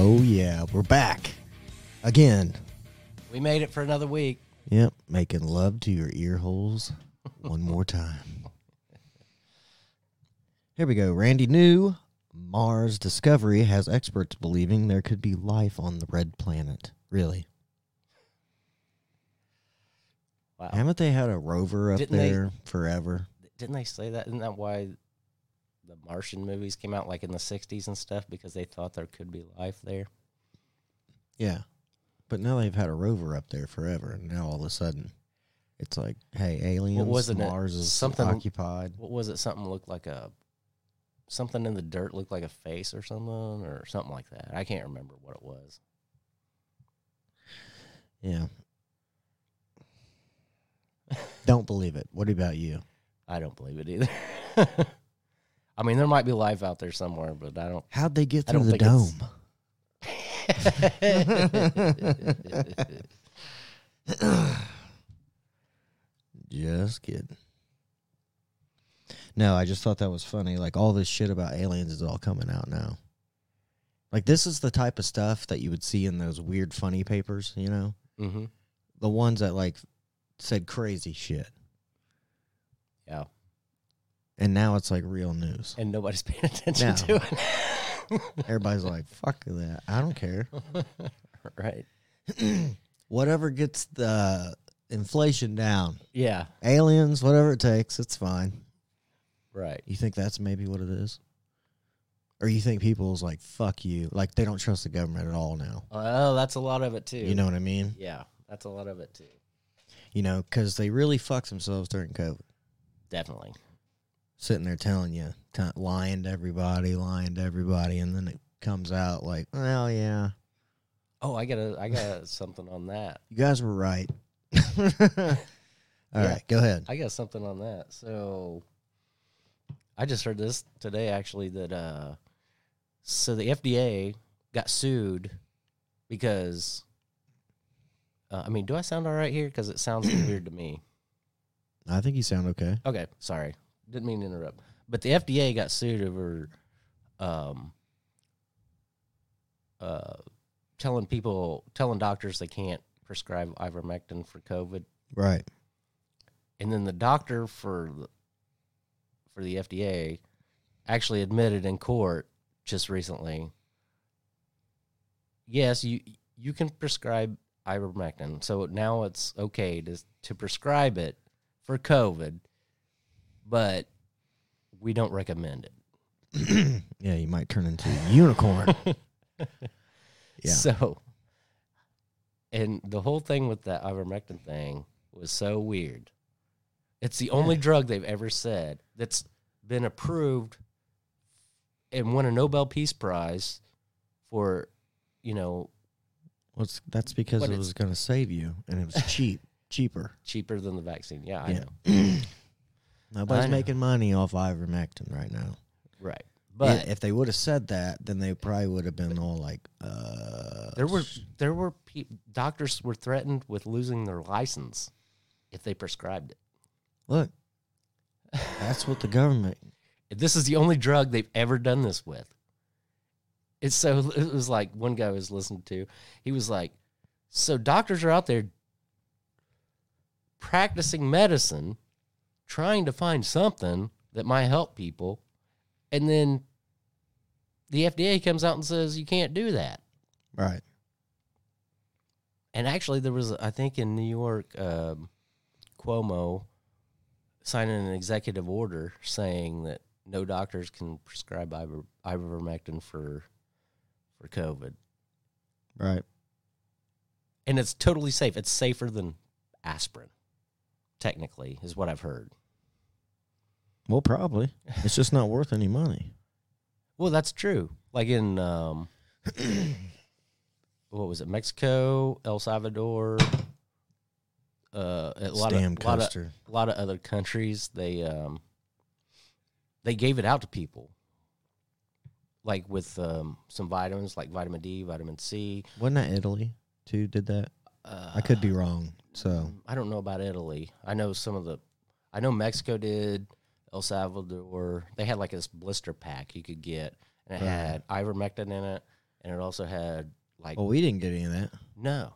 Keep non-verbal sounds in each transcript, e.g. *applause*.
Oh yeah, we're back again. We made it for another week. Yep, making love to your ear holes one more time. Here we go. Randy New Mars discovery has experts believing there could be life on the red planet. Really? Wow. Haven't they had a rover up Didn't they- there forever? Didn't they say that? Isn't that why the Martian movies came out like in the 60s and stuff? Because they thought there could be life there? Yeah. But now they've had a rover up there forever, and now all of a sudden, it's like, hey, aliens, wasn't? Mars is Something- occupied. What was it? Something looked like a. Something in the dirt looked like a face or something, or something like that. I can't remember what it was. Yeah. Don't believe it. What about you? I don't believe it either. *laughs* I mean, there might be life out there somewhere, but I don't. How'd they get I through don't the think dome? *laughs* Just kidding. No, I just thought that was funny. Like all this shit about aliens is all coming out now. Like this is the type of stuff that you would see in those weird funny papers, you know? hmm The ones that like said crazy shit. Yeah, And now it's like real news. and nobody's *laughs* paying attention No. to it. *laughs* Everybody's like, fuck that. I don't care. *laughs* right? *clears throat* Whatever gets the inflation down. Yeah, Aliens, whatever it takes, it's fine. right. You think that's maybe what it is? Or you think people's like, fuck you. Like they don't trust the government at all now. Oh, that's a lot of it too. You know what I mean? Yeah, that's a lot of it too. You know, because they really fucked themselves during COVID. Definitely. Sitting there telling you, t- lying to everybody, lying to everybody. And then it comes out like, well, yeah, Oh, I got a, I got *laughs* something on that. you guys were right. *laughs* All right, Yeah. go ahead. I got something on that. So, I just heard this today actually that uh, so the FDA got sued because, uh, I mean, do I sound all right here? Because it sounds weird to me. *clears throat* I think you sound okay. Okay, sorry, didn't mean to interrupt. But the FDA got sued over, um, uh, telling people, telling doctors they can't prescribe ivermectin for COVID, Right. and then the doctor for the, for the FDA actually admitted in court just recently. Yes, you you can prescribe ivermectin, so now it's okay to to prescribe it for COVID, but we don't recommend it. *clears throat* yeah, you might turn into a unicorn. *laughs* Yeah. So, and the whole thing with that ivermectin thing was so weird. It's the only drug they've ever said that's been approved and won a Nobel Peace Prize for, you know, Well, that's because it was going to save you, and it was *laughs* cheap, cheaper. cheaper than the vaccine. Yeah, I Yeah. know. *clears throat* Nobody's making money off ivermectin right now. Right. But But if they would have said that, then they probably would have been all like, uh, there were there were pe- doctors were threatened with losing their license if they prescribed it. look, that's what the government. *laughs* This is the only drug they've ever done this with. It's so *laughs* it was like one guy I was listening to. He was like, "So doctors are out there practicing medicine, trying to find something that might help people, and then the FDA comes out and says you can't do that." Right. And actually, there was, I think, in New York, um, Cuomo signing an executive order saying that no doctors can prescribe iver, ivermectin for for COVID, Right. and it's totally safe. It's safer than aspirin, technically, is what I've heard. Well, probably. It's just not worth any money. Well, that's true. Like in um, *clears throat* what was it? Mexico, El Salvador, uh, a lot Stam of lot of, a lot of other countries they um they gave it out to people like with um some vitamins like vitamin D, vitamin C. Wasn't that Italy too? Did that? Uh, I could be wrong. So I don't know about Italy. I know some of the I know Mexico did, El Salvador. They had like this blister pack you could get and it Right. had ivermectin in it, and it also had like Well, we didn't get any of that. no.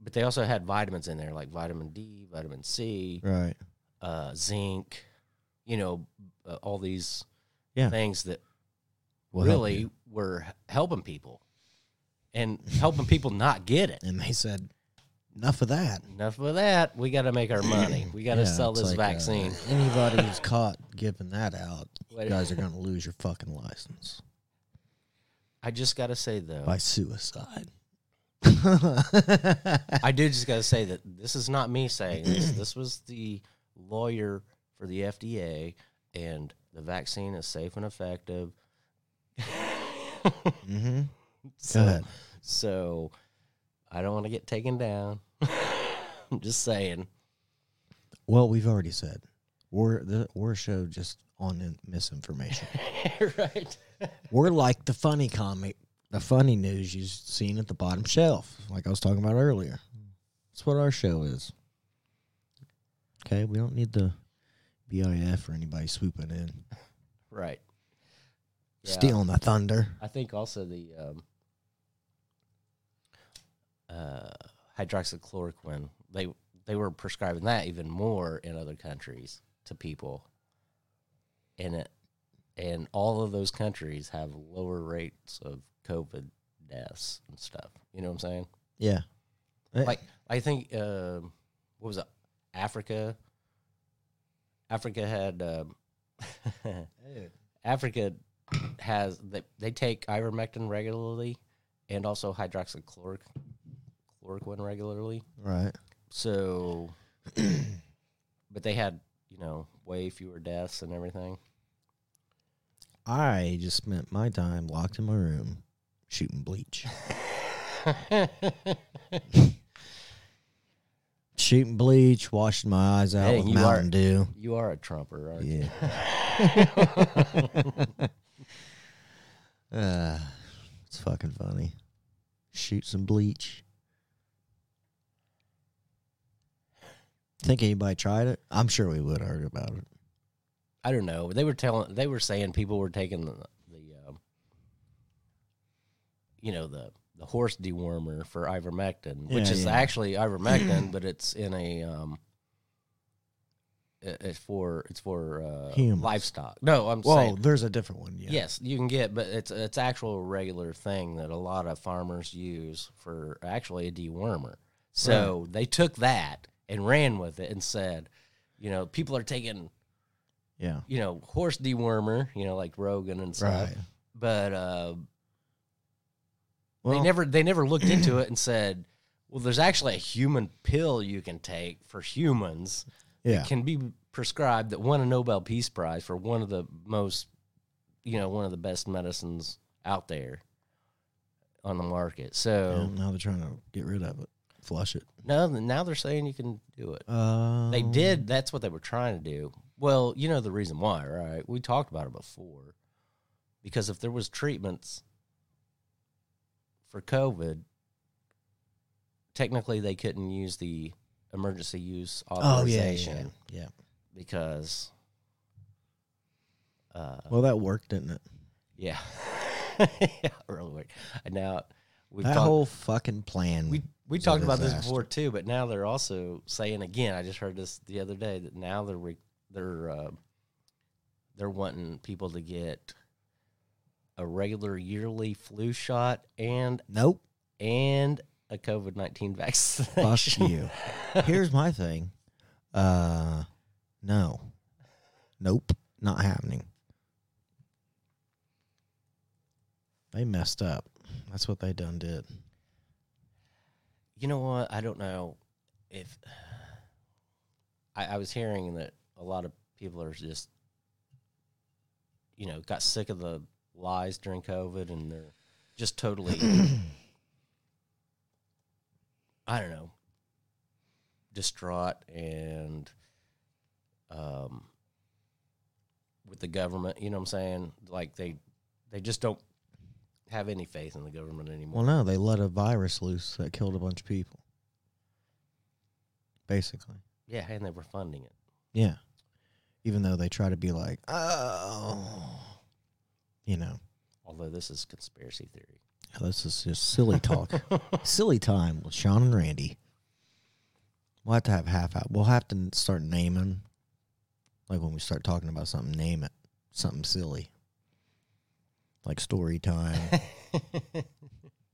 But they also had vitamins in there, like vitamin D, vitamin C, Right. uh, zinc. You know, uh, all these Yeah. things that Will help really you. were helping people and helping people not get it. And they said, enough of that. Enough of that. We got to make our money. We got to Yeah, sell it's this like, uh, vaccine. anybody *laughs* who's caught giving that out, Wait. you guys are going to lose your fucking license I just got to say though, by suicide. *laughs* I do just got to say that this is not me saying this. *clears throat* This was the lawyer for the FDA, and the vaccine is safe and effective. mm-hmm. *laughs* So, Go ahead. so I don't want to get taken down. *laughs* I'm just saying. Well, we've already said we're the we're a show just on in- misinformation. *laughs* right. *laughs* we're like the funny comic, the funny news you've seen at the bottom shelf, like I was talking about earlier. That's what our show is. Okay, we don't need the BIF or anybody swooping in, Right. Yeah. stealing the thunder. I think also the um, uh, hydroxychloroquine they they were prescribing that even more in other countries to people, and it and all of those countries have lower rates of COVID deaths and stuff. You know what I'm saying? Yeah, Eh, Like I think um, what was it? Africa. Africa had um, *laughs* Africa has they, they take ivermectin regularly and also hydroxychloroquine regularly. right. So, *clears throat* but they had you know way fewer deaths and everything. I just spent my time locked in my room shooting bleach, *laughs* shooting bleach, washing my eyes out Hey, with you Mountain are- Dew. you are a trumper, aren't Yeah. *laughs* *laughs* uh, it's fucking funny. Shoot some bleach. Think anybody tried it? I'm sure we would have heard about it. I don't know. They were telling, they were saying people were taking the, the um, you know, the the horse dewormer for ivermectin, which Yeah, is yeah. actually ivermectin, *clears throat* but it's in a um, it- it's for it's for uh, Humans. livestock. No, I'm Well, saying there's a different one. Yeah. yes, you can get, but it's it's actual regular thing that a lot of farmers use for actually a dewormer. So they took that and ran with it and said, you know, people are taking Yeah. you know, horse dewormer, you know, like Rogan and stuff. Right. But uh, Well, they never they never looked into it and said, well, there's actually a human pill you can take for humans. Yeah. Can be prescribed that won a Nobel Peace Prize for one of the most, you know, one of the best medicines out there on the market. Yeah, So now they're trying to get rid of it, flush it. No, now they're saying you can do it. Um, They did. That's what they were trying to do. Well, you know the reason why, right? We talked about it before. Because if there was treatments for COVID, technically they couldn't use the emergency use authorization. Oh yeah, yeah, yeah. because, uh, Well, that worked, didn't it? yeah, *laughs* yeah, really worked. And now we've that talked, whole fucking plan. we we talked about this before too, but now they're also saying again. I just heard this the other day that now they're re- they're uh, they're wanting people to get a regular yearly flu shot and nope. and a COVID nineteen vaccination. Fuck *laughs* you. Here's my thing. Uh, no, nope, not happening. They messed up. That's what they done did. You know what? I don't know if I, I was hearing that a lot of people are just, you know, got sick of the lies during COVID and they're just totally, I don't know, distraught and um, with the government. You know what I'm saying? Like they, they just don't have any faith in the government anymore. Well, no, they let a virus loose that killed a bunch of people. Basically, Yeah, and they were funding it. yeah. Even though they try to be like, oh, you know, Although this is conspiracy theory. This is just silly talk. *laughs* silly time with Shawn and Randy. We'll have to have half out. We'll have to start naming. Like when we start talking about something, name it. Something silly. Like story time.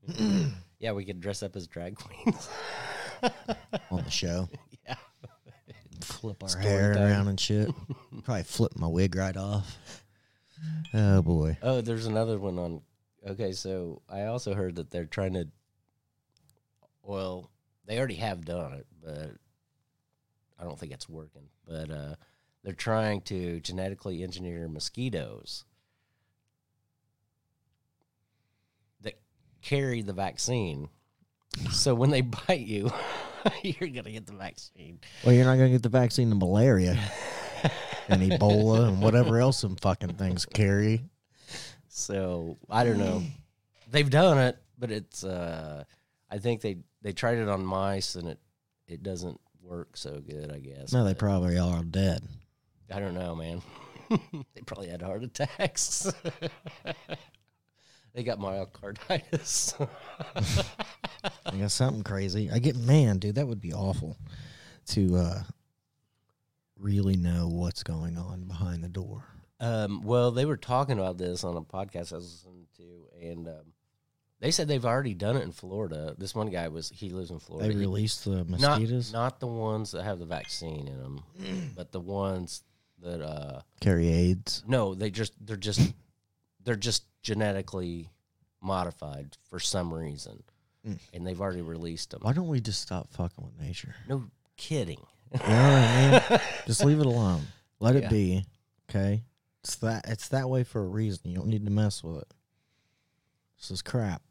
*laughs* yeah, we could dress up as drag queens. *laughs* on the show. *laughs* yeah. Flip our hair around and shit. Probably flip my wig right off. Oh boy. Oh, there's another one on. Okay, so I also heard that they're trying to. Well, they already have done it, but I don't think it's working. But uh, they're trying to genetically engineer mosquitoes that carry the vaccine. So when they *laughs* bite you, *laughs* you're gonna get the vaccine. Well, you're not gonna get the vaccine to malaria *laughs* and Ebola and whatever else some fucking things carry. So I don't know. They've done it, but it's. Uh, I think they they tried it on mice and it it doesn't work so good. I guess. No, they but probably are dead. I don't know, man. they probably had heart attacks. They got myocarditis. *laughs* I got something crazy. I get man, dude. That would be awful to uh really know what's going on behind the door. um, well, they were talking about this on a podcast I was listening to, and um, they said they've already done it in Florida. This one guy was he lives in Florida. They released the not mosquitoes, not the ones that have the vaccine in them, *clears throat* but the ones that uh carry AIDS. no, they just they're just they're just genetically modified for some reason, Mm. and they've already released them. Why don't we just stop fucking with nature? No kidding. You know what I mean? *laughs* just leave it alone. Let it be. Okay. It's that it's that way for a reason. You don't need to mess with it. This is crap.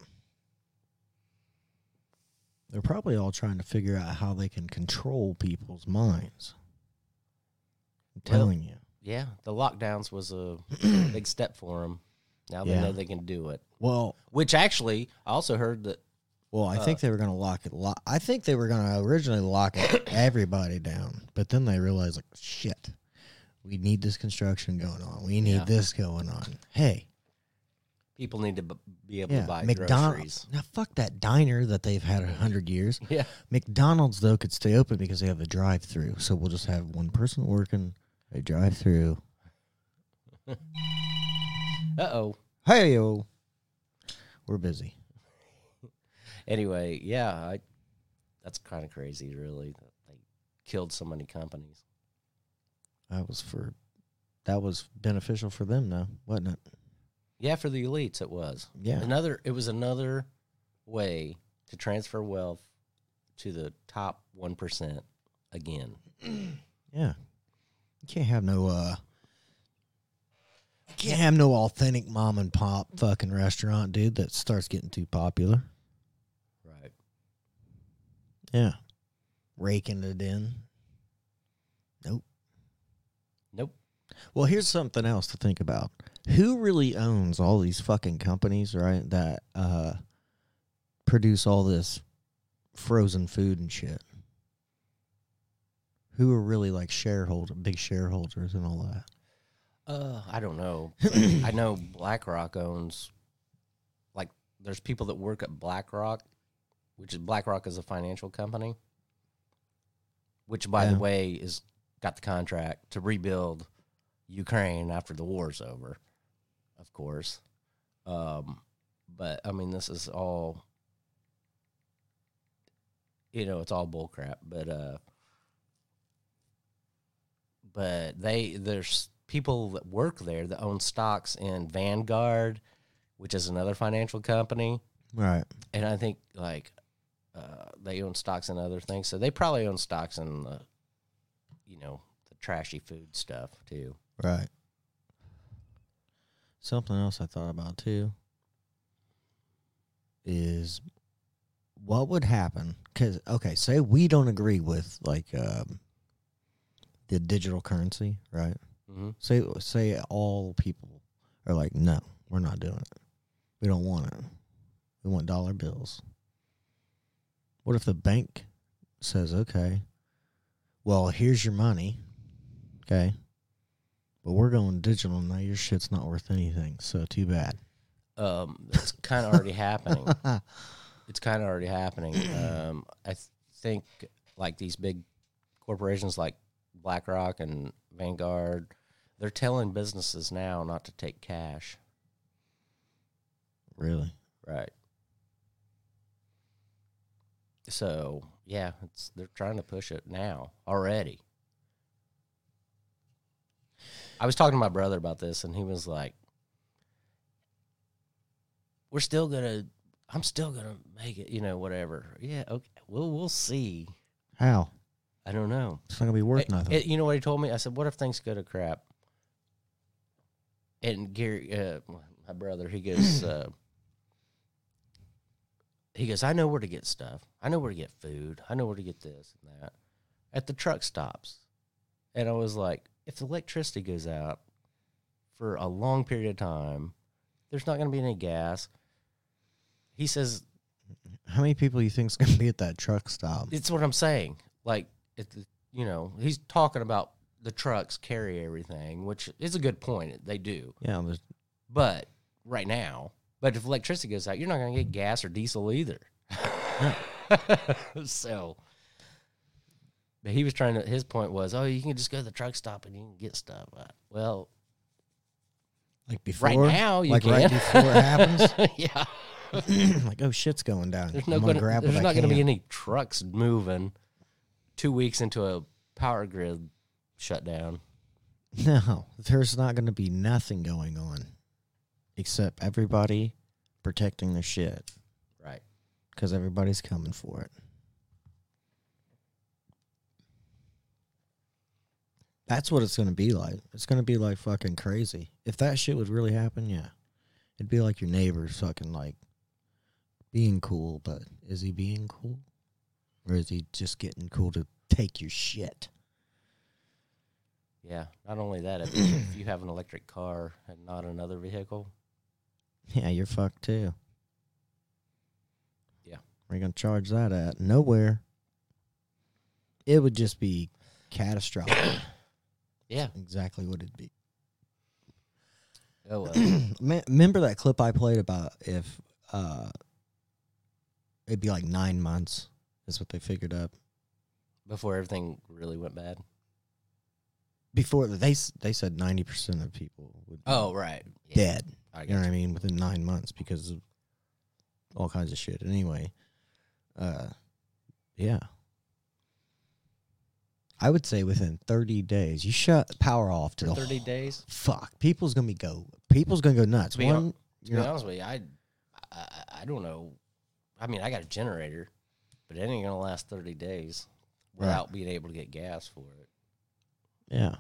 They're probably all trying to figure out how they can control people's minds. I'm Well, telling you. Yeah, the lockdowns was a *clears throat* big step for them. Now they Yeah. know they can do it. Well, Which actually, I also heard that well, I Uh, think they were going to lock it. Lo- I think they were going to originally lock it, *coughs* everybody down, but then they realized, like, shit, we need this construction going on. We need Yeah. this going on. Hey, people need to b- be able Yeah, to buy McDonald's. groceries. Now, fuck that diner that they've had a hundred years. Yeah, McDonald's though could stay open because they have the drive-through. So we'll just have one person working a drive-through. *laughs* uh oh. Hey we're busy. *laughs* Anyway, yeah, I, that's kind of crazy, really. That they killed so many companies. That was for, that was beneficial for them, though, wasn't it? Yeah, for the elites, it was Yeah. another. It was another way to transfer wealth to the top one percent again. *clears throat* Yeah. You can't have no uh can't have no authentic mom and pop fucking restaurant, dude, that starts getting too popular. Right. Yeah. Raking it in. Nope. Nope. Well, here's something else to think about. Who really owns all these fucking companies, right? That uh produce all this frozen food and shit. Who are really like shareholder big shareholders and all that? Uh, I don't know. *clears throat* I know BlackRock owns, like, there's people that work at BlackRock, which is BlackRock is a financial company, which, by Yeah. the way, is got the contract to rebuild Ukraine after the war's over, of course. Um, but I mean, this is all, you know, it's all bullcrap. But uh, but they there's people that work there that own stocks in Vanguard, which is another financial company, Right. and I think like uh, they own stocks in other things. So they probably own stocks in the, you know, the trashy food stuff too. Right. Something else I thought about too is what would happen cuz okay, say we don't agree with like um the digital currency, right? Mm-hmm. Say say all people are like no, we're not doing it. We don't want it. We want dollar bills. What if the bank says, "Okay, well, here's your money." Okay? But we're going digital now. Your shit's not worth anything. So too bad. um, it's kind of already happening. *laughs* It's kind of already happening. Um, I th- think like these big corporations like BlackRock and Vanguard, they're telling businesses now not to take cash. Really? Right. So yeah, it's they're trying to push it now already. I was talking to my brother about this, and he was like, "We're still gonna, I'm still gonna make it, you know, whatever." Yeah, okay, we'll we'll see. How? I don't know. It's not gonna be worth Eh, nothing. eh, you know what he told me? I said, "What if things go to crap?" And Gary, uh, my brother, he goes, *clears throat* uh, he goes, "I know where to get stuff. I know where to get food. I know where to get this and that at the truck stops." And I was like, "If the electricity goes out for a long period of time, there's not going to be any gas." He says, How many people do you think's gonna be at that truck stop? It's what I'm saying. Like, it, you know, he's talking about the trucks carry everything, which is a good point. They do. Yeah, there's But right now, but if electricity goes out, you're not going to get gas or diesel either. *laughs* so, but he was trying to, his point was, oh, you can just go to the truck stop and you can get stuff. Uh, Well, like before. right now, you like can. right before it happens. *laughs* yeah. *clears throat* like oh shit's going down. There's no I'm gonna gonna, there's not going to be any trucks moving two weeks into a power grid shutdown. No, there's not going to be nothing going on except everybody protecting their shit Right. because everybody's coming for it. That's what it's going to be like. It's going to be like fucking crazy. If that shit would really happen, yeah. It'd be like your neighbor's fucking like being cool, but is he being cool? Or is he just getting cool to take your shit? Yeah. Not only that, if, if you have an electric car and not another vehicle, Yeah, you're fucked too. Yeah. Where you gonna charge that at? Nowhere. It would just be catastrophic. *coughs* yeah. exactly what it'd be. Oh, well. *coughs* Remember that clip I played about if uh it'd be like nine months is what they figured up before everything really went bad. before they they said ninety percent of people would be Oh, right. Yeah. dead. I You know what I mean? Within nine months because of all kinds of shit. Anyway, uh, yeah. I would say within 30 days, you shut power off to For the 30 days? fuck. People's gonna be go. People's gonna go nuts. To be One, hon- To be honest with you, I, I, I don't know. I mean, I got a generator, but it ain't going to last 30 days Right. without being able to get gas for it. yeah.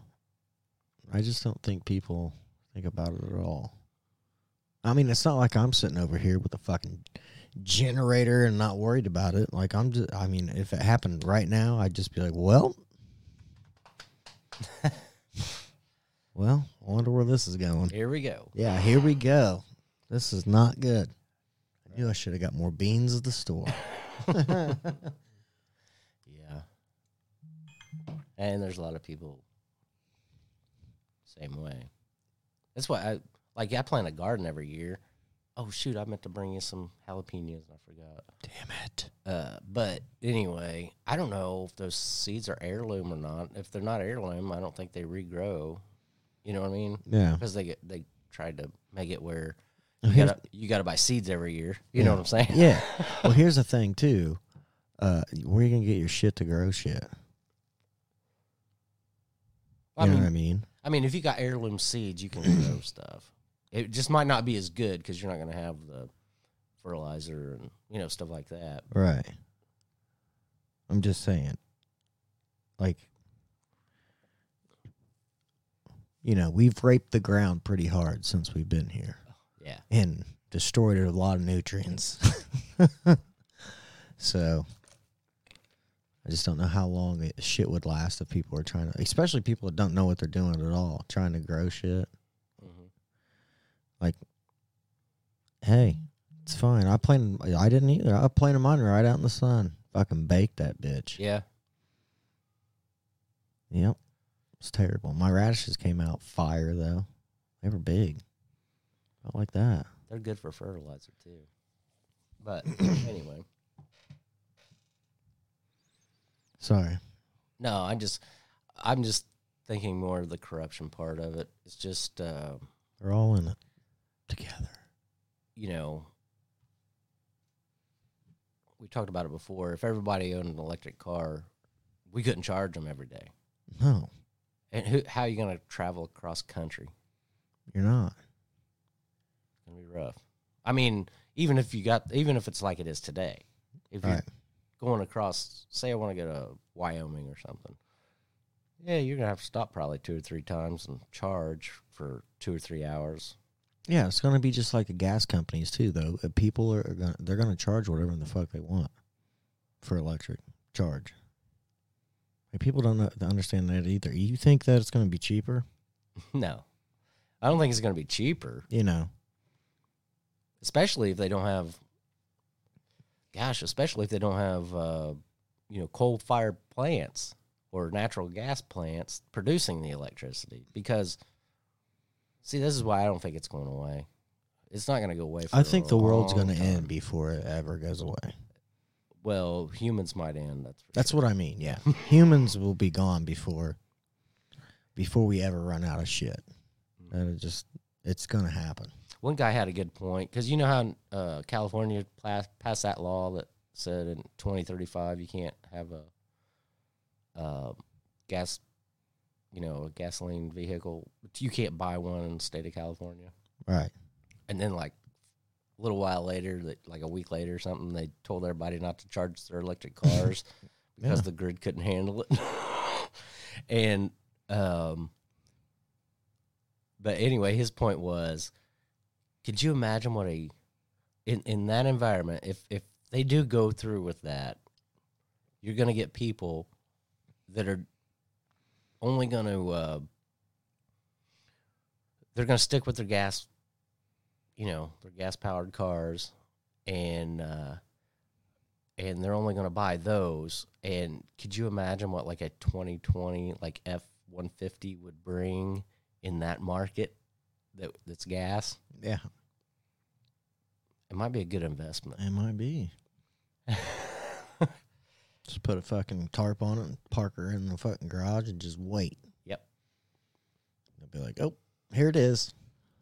I just don't think people think about it at all. I mean, it's not like I'm sitting over here with a fucking generator and not worried about it. Like I'm just. I mean, if it happened right now, I'd just be like, well. *laughs* Well, I wonder where this is going. Here we go. Yeah, here we go. This is not good. I knew I should have got more beans at the store. *laughs* *laughs* Yeah. And there's a lot of people same way. That's why I like I plant a garden every year. Oh shoot, I meant to bring you some jalapenos and I forgot. Damn it. Uh, but anyway, I don't know if those seeds are heirloom or not. If they're not heirloom, I don't think they regrow. You know what I mean? Yeah. Because they get they tried to make it where you gotta you gotta buy seeds every year. You know what I'm saying? yeah. *laughs* Well, here's the thing too. Uh, where are you gonna get your shit to grow shit? You I know mean, what I mean? I mean, if you got heirloom seeds, you can grow *clears throat* stuff. It just might not be as good because you're not going to have the fertilizer and you know stuff like that. Right. I'm just saying. Like, you know, we've raped the ground pretty hard since we've been here. Yeah, and destroyed a lot of nutrients. *laughs* so I just don't know how long it, shit would last if people are trying to, especially people that don't know what they're doing at all, trying to grow shit. hmm Hey, it's fine. I planted. I didn't either. I planted mine right out in the sun. Fucking baked that bitch. yeah. Yep, it's terrible. My radishes came out fire though. They were big. I like that. They're good for fertilizer too. But *coughs* anyway, Sorry. no, I'm just I'm just thinking more of the corruption part of it. It's just uh, They're all in it together. you know we talked about it before. If everybody owned an electric car, we couldn't charge them every day. No, And who, how are you going to travel across country? you're not. To be rough. I mean, even if you got, even if it's like it is today, if you're Right. going across, say I want to go to Wyoming or something, yeah, you're going to have to stop probably two or three times and charge for two or three hours. Yeah, it's gonna be just like the gas companies too, though. Uh, People are gonna they're gonna charge whatever the fuck they want for electric charge. Like, people don't understand that either. You think that it's gonna be cheaper? *laughs* no, I don't think it's going to be cheaper, You know, especially if they don't have, gosh, especially if they don't have, uh, you know, coal fired plants or natural gas plants producing the electricity. Because, see, this is why I don't think it's going away. It's not going to go away. For I think the world's gonna end before it ever goes away. Well, humans might end. That's That's sure. what I mean. Yeah, *laughs* humans will be gone before before we ever run out of shit. And it just it's gonna happen. One guy had a good point because you know how uh, California passed that law that said in 2035 you can't have a uh, gas, you know, a gasoline vehicle. You can't buy one in the state of California. Right. And then like a little while later, that like a week later or something, they told everybody not to charge their electric cars *laughs* because Yeah. the grid couldn't handle it. *laughs* and um, but anyway, his point was, could you imagine what a in in that environment if if they do go through with that, you're going to get people that are only going to uh, they're going to stick with their gas, you know, their gas powered cars, and uh, and they're only going to buy those. And could you imagine what like a 2020 like F 150 would bring in that market that that's gas? Yeah. It might be a good investment. It might be. *laughs* Just put a fucking tarp on it and park her in the fucking garage and just wait. Yep. They'll be like, oh, here it is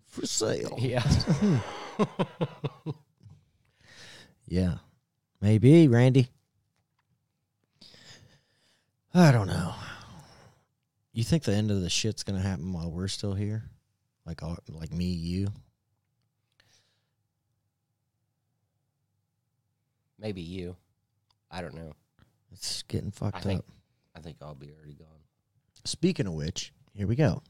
for sale. Yeah. *laughs* Yeah. Maybe, Randy. I don't know. You think the end of the shit's gonna happen while we're still here? Like all, like me, you? Maybe you. I don't know. It's getting fucked I think up. I think I'll be already gone. Speaking of which, here we go.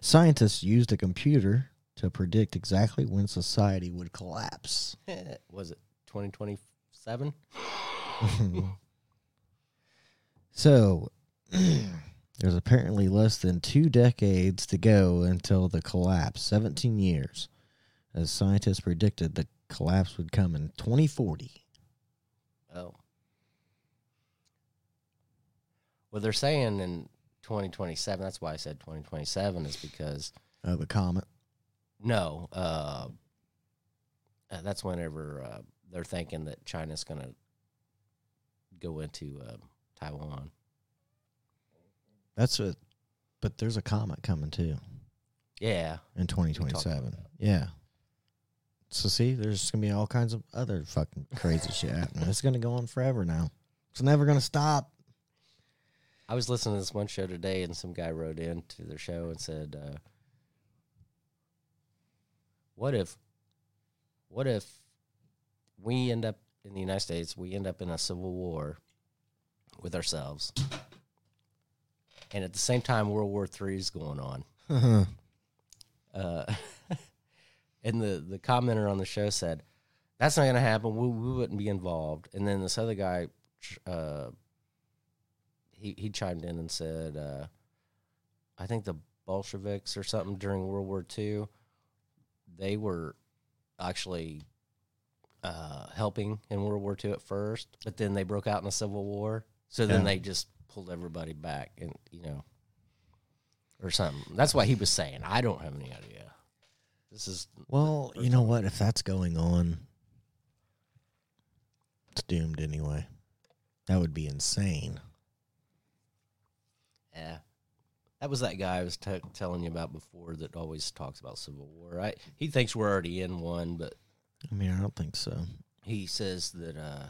Scientists used a computer to predict exactly when society would collapse. *laughs* Was it 2027? *laughs* so, *clears throat* *clears throat* there's apparently less than two decades to go until the collapse 17 years, as scientists predicted the collapse would come in 2040. Oh. Well, they're saying in 2027. That's why I said 2027 is because of the comet. no, uh, uh, that's whenever uh, they're thinking that China's going to go into uh, Taiwan. That's it. But there's a comet coming too Yeah, in 2027. Yeah. So see, there's gonna be all kinds of other fucking crazy shit happening. It's gonna go on forever now. It's never gonna stop. I was listening to this one show today, and some guy wrote in to their show and said, uh, "What if, what if we end up in the United States? We end up in a civil war with ourselves, and at the same time, World War Three is going on." Uh, *laughs* and the the commenter on the show said, "That's not going to happen. We, we wouldn't be involved." And then this other guy, uh, he he chimed in and said, uh, "I think the Bolsheviks or something during World War II, they were actually uh, helping in World War II at first, but then they broke out in a civil war. So then Yeah. they just pulled everybody back, and you know." Or something. That's what he was saying. I don't have any idea. This is Well, you know what? If that's going on, it's doomed anyway. That would be insane. yeah. That was that guy I was t- telling you about before that always talks about civil war. Right? he thinks we're already in one, but I mean, I don't think so. he says that uh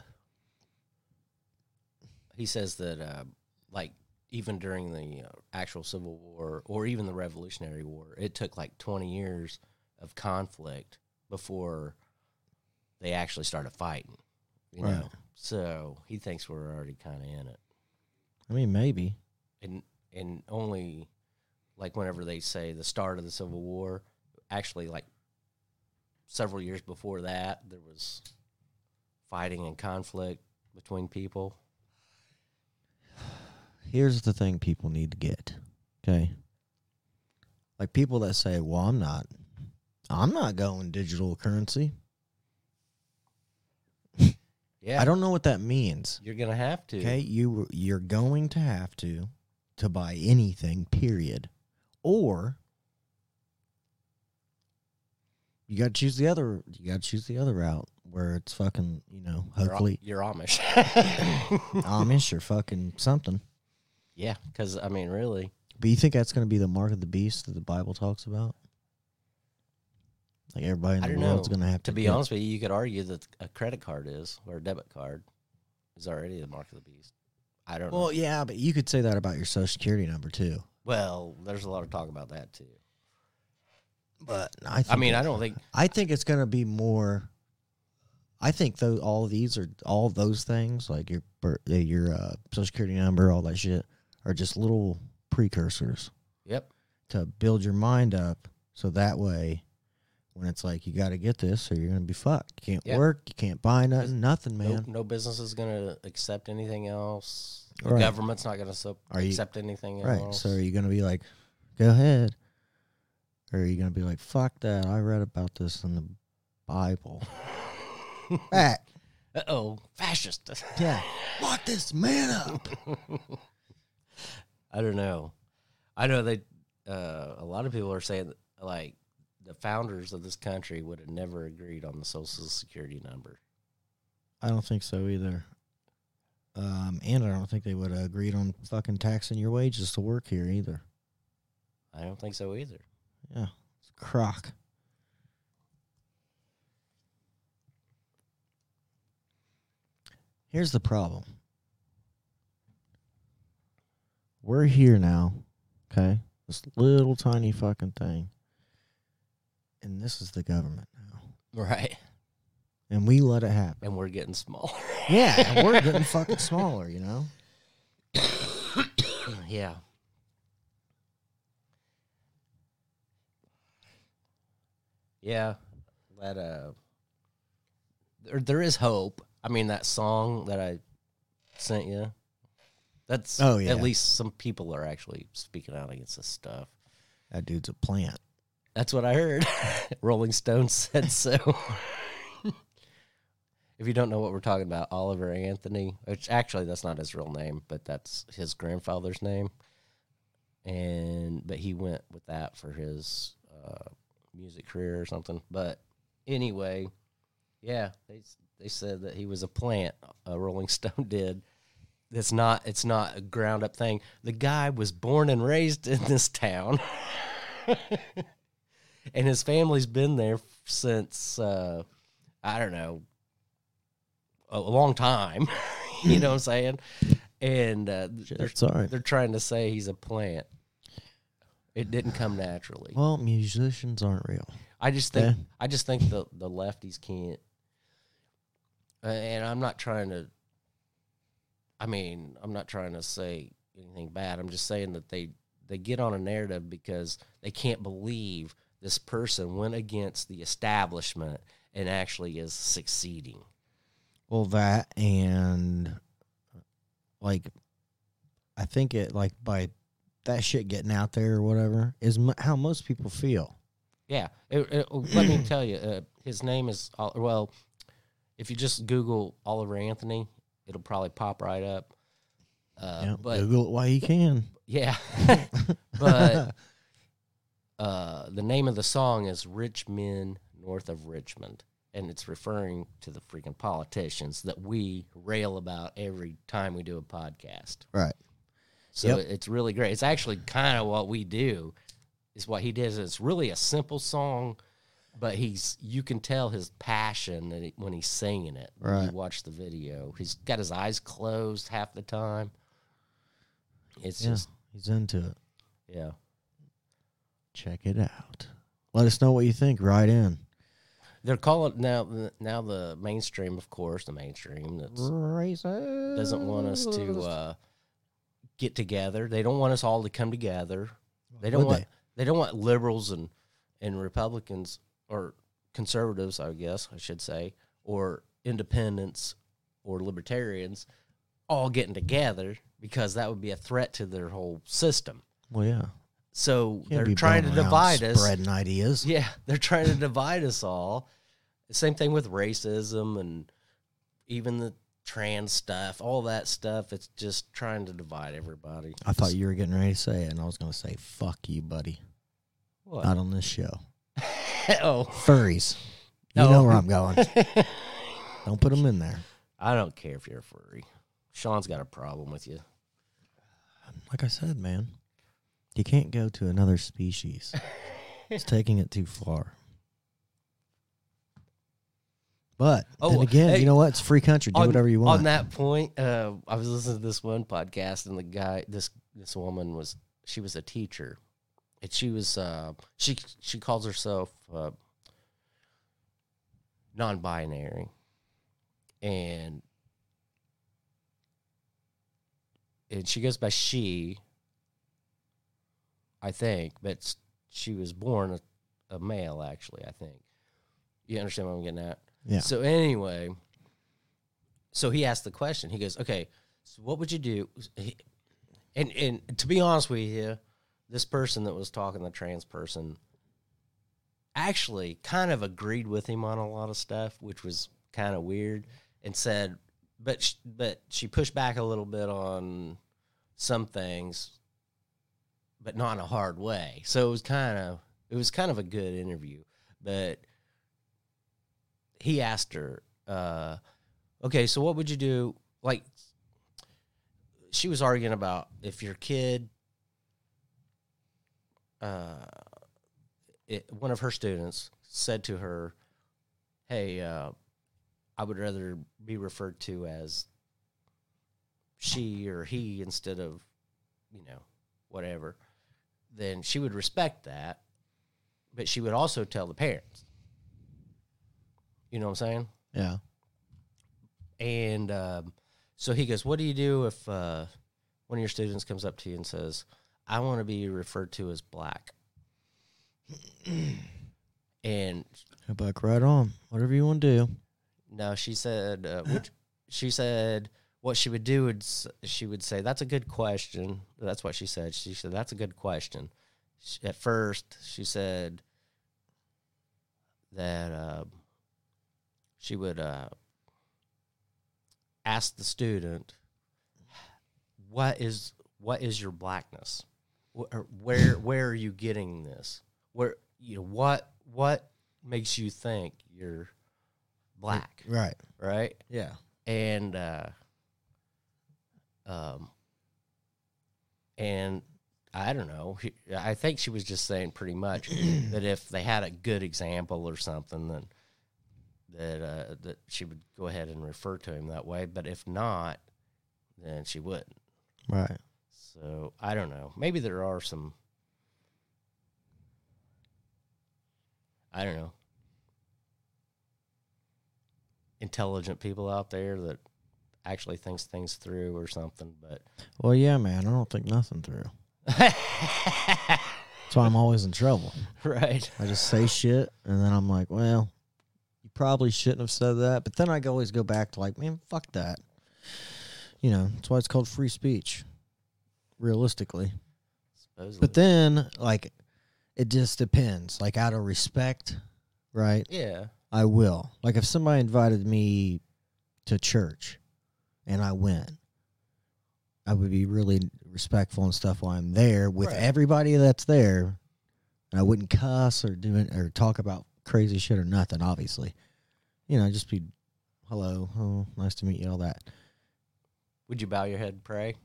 he says that uh like even during the uh, actual civil war or even the revolutionary war it took like 20 years of conflict before they actually started fighting you Right. know so he thinks we're already kind of in it I mean, maybe. and and only like whenever they say the start of the civil war actually like several years before that there was fighting and conflict between people Here's the thing people need to get. Okay. Like people that say, well, I'm not, I'm not going digital currency. *laughs* yeah I don't know what that means. you're gonna have to Okay. You, you're going to have to, to buy anything, period. Or you got to choose the other, you got to choose the other route where it's fucking, you know, hopefully You're- you're amish *laughs* *laughs* Amish or fucking something. Yeah because i mean really But you think that's going to be the mark of the beast that the Bible talks about? Like everybody in I the don't world's know. going to have to to be get- honest with you you could argue that a credit card is or a debit card is already the mark of the beast i don't know Well, yeah, but you could say that about your social security number too. well there's a lot of talk about that too But I, think i mean i don't think I think it's going to be more. I think those all these are all those things like your bir- uh, your uh, social security number, all that shit, are just little precursors yep to build your mind up, so that way, when it's like you got to get this or you're going to be fucked. You can't Yeah. work, you can't buy nothing, nothing, man. No, no business is going to accept anything else. The Right. government's not going to Are you- accept anything Right. else. So are you going to be like, go ahead? Or are you going to be like, fuck that? I read about this in the Bible. *laughs* Back. Uh oh, fascist. Yeah. *laughs* Lock this man up. *laughs* I don't know. I know they. Uh, a lot of people are saying that, like the founders of this country would have never agreed on the social security number. I don't think so either. Um, and I don't think they would have agreed on fucking taxing your wages to work here either. I don't think so either. Yeah. It's a crock. Here's the problem. We're here now, okay? This little tiny fucking thing. And this is the government now. Right. And we let it happen. And we're getting smaller. Yeah, and we're *laughs* getting fucking smaller, you know? *coughs* yeah. Yeah, that uh, there there is hope. I mean, that song that I sent you. That's Oh, yeah. At least some people are actually speaking out against this stuff. That dude's a plant. That's what I heard. *laughs* Rolling Stone said so. *laughs* if you don't know what we're talking about, Oliver Anthony, which actually that's not his real name, but that's his grandfather's name. And but he went with that for his uh, music career or something. But anyway, yeah, they they said that he was a plant. A Rolling *laughs* Stone did. It's not. It's not a ground up thing. The guy was born and raised in this town. *laughs* and his family's been there since uh, I don't know a long time. *laughs* you know what I'm saying? And uh, they're, right. they're trying to say he's a plant. It didn't come naturally. Well, musicians aren't real. I just think Yeah. I just think the the lefties can't. uh, And I'm not trying to. I mean, I'm not trying to say anything bad. I'm just saying that they they get on a narrative because they can't believe this person went against the establishment and actually is succeeding. Well, that and like, I think it like by that shit getting out there or whatever is m- how most people feel. Yeah. It- it- let me tell you, uh, his name is well. If you just Google Oliver Anthony, it'll probably pop right up. Uh, yeah, but Google it while you can. Yeah. *laughs* but *laughs* uh, the name of the song is "Rich Men North of Richmond," and it's referring to the freaking politicians that we rail about every time we do a podcast. Right. So Yep. it's really great. It's actually kind of what we do. Is what he does. It's really a simple song, but he's you can tell his passion he, when he's singing it. When Right. You watch the video. He's got his eyes closed half the time. It's Yeah. just He's into it. yeah. Check it out. Let us know what you think. Right in. They're calling now. Now the mainstream, of course, the mainstream that's Racist. doesn't want us to uh, get together. They don't want us all to come together. They don't Would want they? they? don't want liberals and and Republicans or conservatives, I guess I should say, or independents or libertarians all getting together because that would be a threat to their whole system. Well, yeah. So Can't they're trying to divide us. Spreading ideas. *laughs* Yeah, they're trying to divide us all. Same thing with racism and even the trans stuff, all that stuff. It's just trying to divide everybody. I thought you were getting ready to say it, and I was going to say, "Fuck you, buddy." What? Not on this show. Oh, Furries. You No. know where I'm going. *laughs* Don't put them in there. I don't care if you're a furry. Shawn's got a problem with you. Like I said, man, you can't go to another species. it's taking it too far. But then Oh, again, hey, you know what? It's free country. Do on, whatever you want. On that point, uh, I was listening to this one podcast, and the guy, this this woman was, she was a teacher, and she was, uh, she she calls herself uh, non-binary, and and she goes by she. I think, but she was born a, a male, actually. I think. You understand what I'm getting at? yeah. So anyway, so he asked the question. He goes, "Okay, so what would you do?" He- And and to be honest with you, this person that was talking, the trans person, actually kind of agreed with him on a lot of stuff, which was kind of weird, and said, but but she pushed back a little bit on some things, but not in a hard way. So it was kind of it was kind of a good interview, but he asked her, uh, okay, so what would you do? Like, she was arguing about if your kid, uh, it, one of her students said to her, hey, uh, I would rather be referred to as she or he instead of, you know, whatever, then she would respect that, but she would also tell the parents. You know what I'm saying? yeah. And um, so he goes, "What do you do if uh, one of your students comes up to you and says, "I want to be referred to as black"?" *clears throat* and back right on. Whatever you want to do. no, she said, uh, which, she said what she would do would she would say, "That's a good question." That's what she said. She said, "That's a good question." She, at first, she said that uh, she would uh, ask the student, "What is what is your blackness? Where where are you getting this? Where you know what what makes you think you're black?" Right. Right? Yeah. and uh, um, and I don't know. I think she was just saying pretty much *clears throat* that if they had a good example or something, then that uh, that she would go ahead and refer to him that way. But if not, then she wouldn't. Right. So I don't know. Maybe there are some. I don't know. Intelligent people out there that actually thinks things through or something, but Well, yeah, man. I don't think nothing through. *laughs* That's why I'm always in trouble. right. I just say shit, and then I'm like, well, you probably shouldn't have said that. But then I always go back to like, man, fuck that. You know, that's why it's called free speech, realistically. Supposedly. But then, like, it just depends. Like, out of respect, right? yeah. I will. Like, if somebody invited me to church and I went, I would be really respectful and stuff while I'm there with Right. everybody that's there. And I wouldn't cuss or do it or talk about crazy shit or nothing. Obviously, you know, just be hello, oh, nice to meet you, all that. Would you bow your head and pray?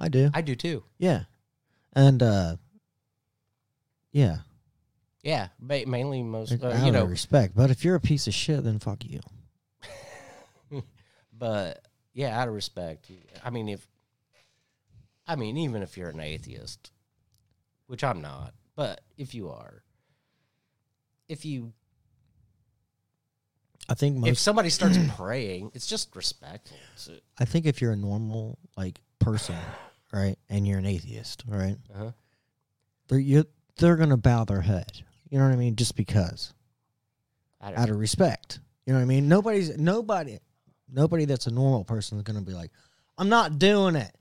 I do. I do too. Yeah. And uh yeah, Yeah, ma- mainly most. Uh, of you know, respect. But if you're a piece of shit, then fuck you. *laughs* but yeah, out of respect. I mean, if I mean, even if you're an atheist, which I'm not, but if you are, if you I think if somebody starts *clears throat* praying, it's just respectful. So, I think if you're a normal like person, right, and you're an atheist, right, uh-huh. they're you they're gonna bow their head. You know what I mean? Just because, out of respect. You know what I mean? Nobody's nobody, nobody that's a normal person is gonna be like, I'm not doing it.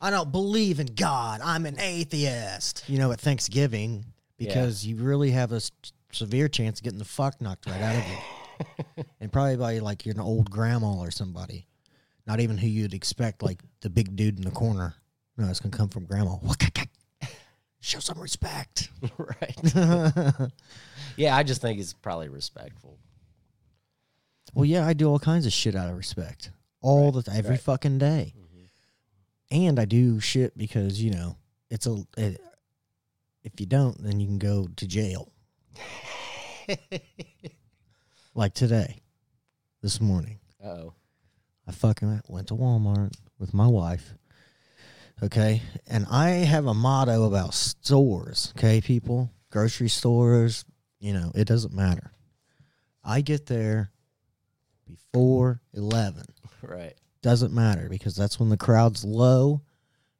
I don't believe in God. I'm an atheist. You know, at Thanksgiving because you really have a s- severe chance of getting the fuck knocked right out of you. *laughs* and probably by like you're an old grandma or somebody. Not even who you'd expect, like the big dude in the corner. No, it's gonna come from grandma. Show some respect. *laughs* right? *laughs* Yeah, I just think it's probably respectful. Well, yeah, I do all kinds of shit out of respect, all the every right. fucking day, mm-hmm. and I do shit because you know it's a. It, if you don't, then you can go to jail. *laughs* like today, this morning. oh, I fucking went to Walmart with my wife. Okay. And I have a motto about stores. Okay, people? Grocery stores, you know, it doesn't matter. I get there before 11. right. Doesn't matter because that's when the crowd's low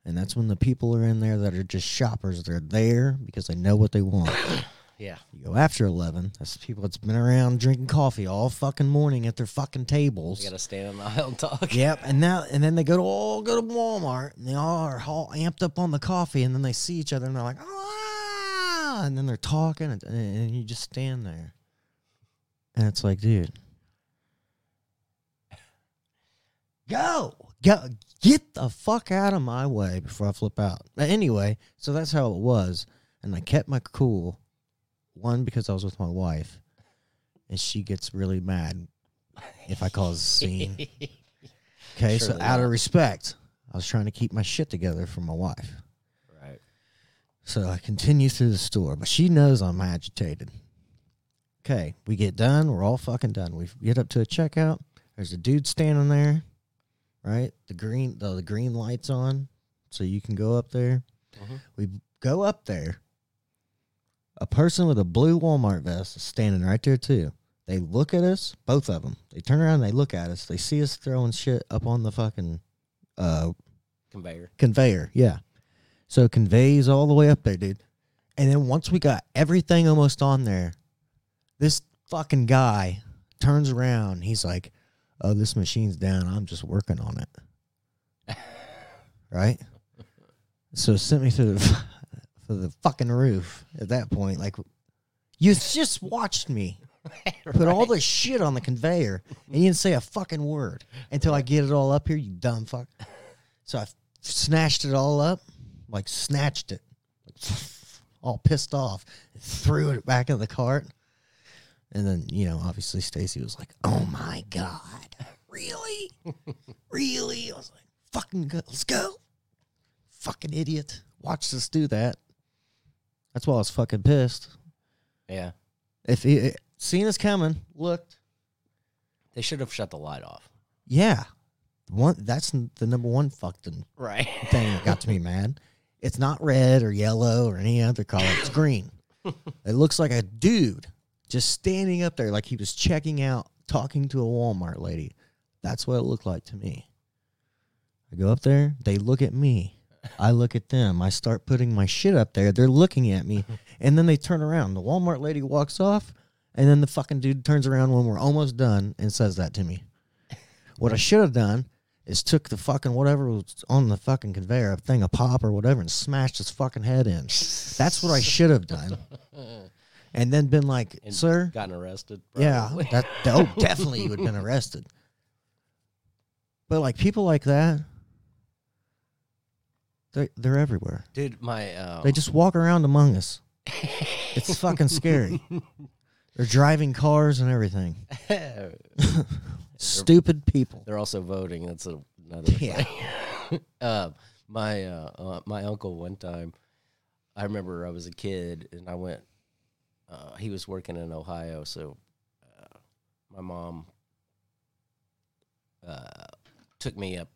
and that's when the people are in there that are just shoppers. They're there because they know what they want. *coughs* Yeah. You go after 11, that's people that's been around drinking coffee all fucking morning at their fucking tables. You got to stand in the aisle and talk. Yep, *laughs* and now and then they go to all go to Walmart and they all are all amped up on the coffee, and then they see each other and they're like, ah, and then they're talking, and, and you just stand there, and it's like, dude, go, go, get the fuck out of my way before I flip out. But anyway, so that's how it was, and I kept my cool. One because I was with my wife, and she gets really mad if I cause a scene. *laughs* Okay, so Surely out of not. respect, I was trying to keep my shit together for my wife. Right. So I continue through the store, but she knows I'm agitated. Okay, we get done. We're all fucking done. We get up to a checkout. There's a dude standing there, right? The green, the, the green lights on, so you can go up there. Mhm. We go up there. A person with a blue Walmart vest is standing right there too. They look at us, both of them. They turn around, and they look at us. They see us throwing shit up on the fucking uh, Conveyor. conveyor. Yeah. So it conveys all the way up there, dude. And then once we got everything almost on there, this fucking guy turns around. He's like, "Oh, this machine's down. I'm just working on it." *laughs* right? So it sent me through the the fucking roof at that point. Like, you just watched me *laughs* put all this shit on the conveyor and you didn't say a fucking word until I get it all up here, you dumb fuck. So I f- snatched it all up, like snatched it, all pissed off, threw it back in the cart. And then, you know, obviously Stacy was like, oh my God, really? really? I was like, fucking go, let's go. Fucking idiot. Watched us do that. That's why I was fucking pissed. Yeah. If he seen us coming, looked, They should have shut the light off. yeah, one that's the number one fucking Right. *laughs* thing that got to me mad. It's not red or yellow or any other color. It's green. *laughs* it looks like a dude just standing up there, like he was checking out, talking to a Walmart lady. That's what it looked like to me. I go up there. They look at me. I look at them. I start putting my shit up there. They're looking at me, *laughs* and then they turn around. The Walmart lady walks off, and then the fucking dude turns around when we're almost done and says that to me. *laughs* What I should have done is took the fucking whatever was on the fucking conveyor, a thing of pop or whatever, and smashed his fucking head in. That's what I should have done. *laughs* And then been like, And sir, Gotten arrested. yeah, that oh, definitely you would have been arrested. But like people like that, they they're everywhere. Dude, my um, They just walk around among us. It's *laughs* fucking scary. They're driving cars and everything. *laughs* Stupid people. They're also voting. That's a, another Yeah. thing. uh, *laughs* my uh, uh, my uncle one time, I remember I was a kid and I went. Uh, he was working in Ohio, so uh, my mom uh, took me up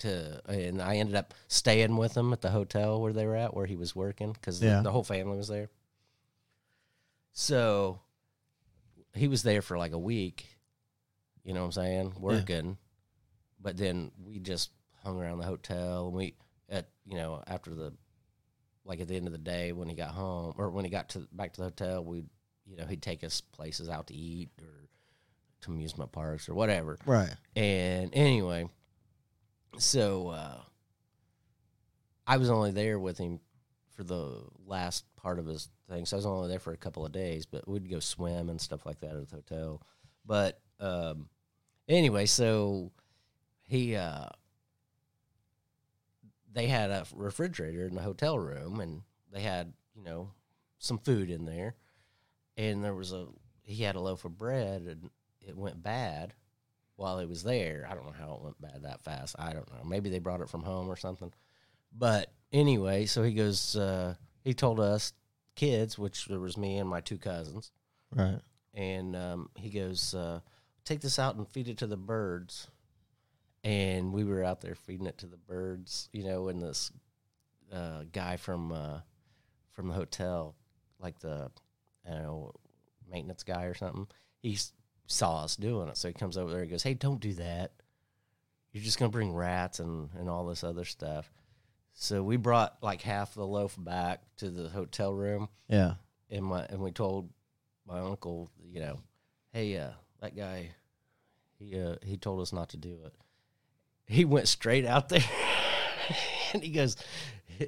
to, and I ended up staying with him at the hotel where they were at, where he was working, because Yeah. the, the whole family was there. So he was there for like a week, you know what I'm saying, working. But then we just hung around the hotel and we at you know after the like at the end of the day when he got home or when he got to back to the hotel, we you know he'd take us places out to eat or to amusement parks or whatever. Right. And anyway, so uh, I was only there with him for the last part of his thing. So I was only there for a couple of days, but we'd go swim and stuff like that at the hotel. But um, anyway, so he uh, they had a refrigerator in the hotel room, and they had you know some food in there, and there was a he had a loaf of bread, and it went bad while it was there. I don't know how it went bad that fast. I don't know. Maybe they brought it from home or something. But anyway, so he goes. Uh, he told us kids, which there was me and my two cousins, Right. and um, he goes, uh, "Take this out and feed it to the birds." And we were out there feeding it to the birds, you know. And this uh, guy from uh, from the hotel, like the I don't know maintenance guy or something, he s- saw us doing it, so he comes over there and goes, "Hey, don't do that. You're just gonna bring rats and and all this other stuff." So we brought like half the loaf back to the hotel room, Yeah. and my and we told my uncle, you know, hey, uh, that guy, he uh, he told us not to do it. He went straight out there, *laughs* and he goes, *laughs*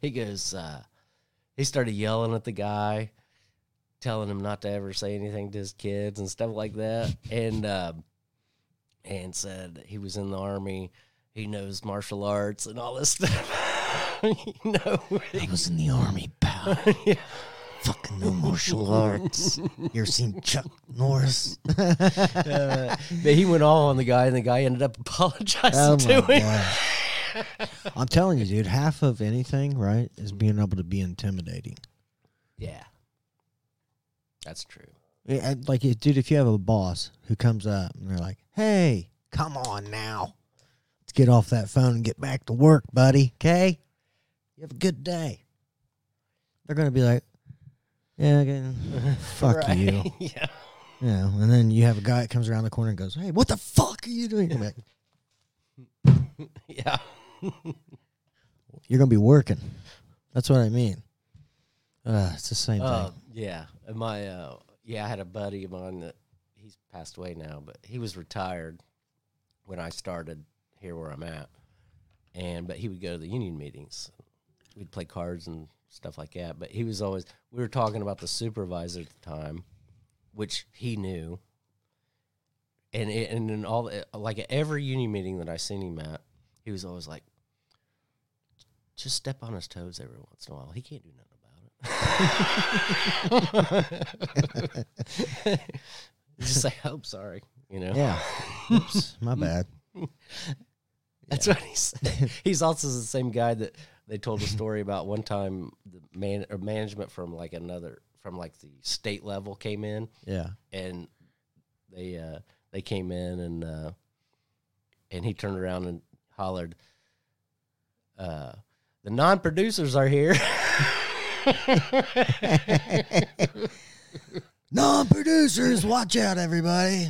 he goes, uh, he started yelling at the guy, telling him not to ever say anything to his kids and stuff like that, *laughs* and um, and said he was in the army. He knows martial arts and all this stuff. *laughs* you know, I was in the army, pal. *laughs* yeah. Fucking no martial arts. You ever seen Chuck Norris? Uh, but he went all on the guy, and the guy ended up apologizing Oh to him. god! I'm telling you, dude. Half of anything, right, is being able to be intimidating. Yeah, that's true. Yeah, and, like, dude, if you have a boss who comes up and they're like, "Hey, come on now, let's get off that phone and get back to work, buddy. Okay, you have a good day." They're gonna be like, "Yeah, okay, *laughs* fuck Right. you," *laughs* yeah. you know. And then you have a guy that comes around the corner and goes, "Hey, what the fuck are you doing?" Like, *laughs* Yeah. You're gonna be working. That's what I mean. Uh, it's the same Uh, thing. yeah. My uh, yeah, I had a buddy of mine that he's passed away now, but he was retired when I started here where I'm at. And but he would go to the union meetings. We'd play cards and stuff like that. But he was always we were talking about the supervisor at the time, which he knew. And it, and in all like at every union meeting that I seen him at, he was always like, just step on his toes every once in a while. He can't do nothing. *laughs* just say, "Oh, sorry," you know. Yeah. Oops, my bad. *laughs* That's what he's. He's also the same guy that they told a story about one time. The man or management from like another from like the state level came in Yeah. and they uh they came in and uh and he turned around and hollered uh the non-producers are here *laughs* *laughs* Non-producers, watch out, everybody.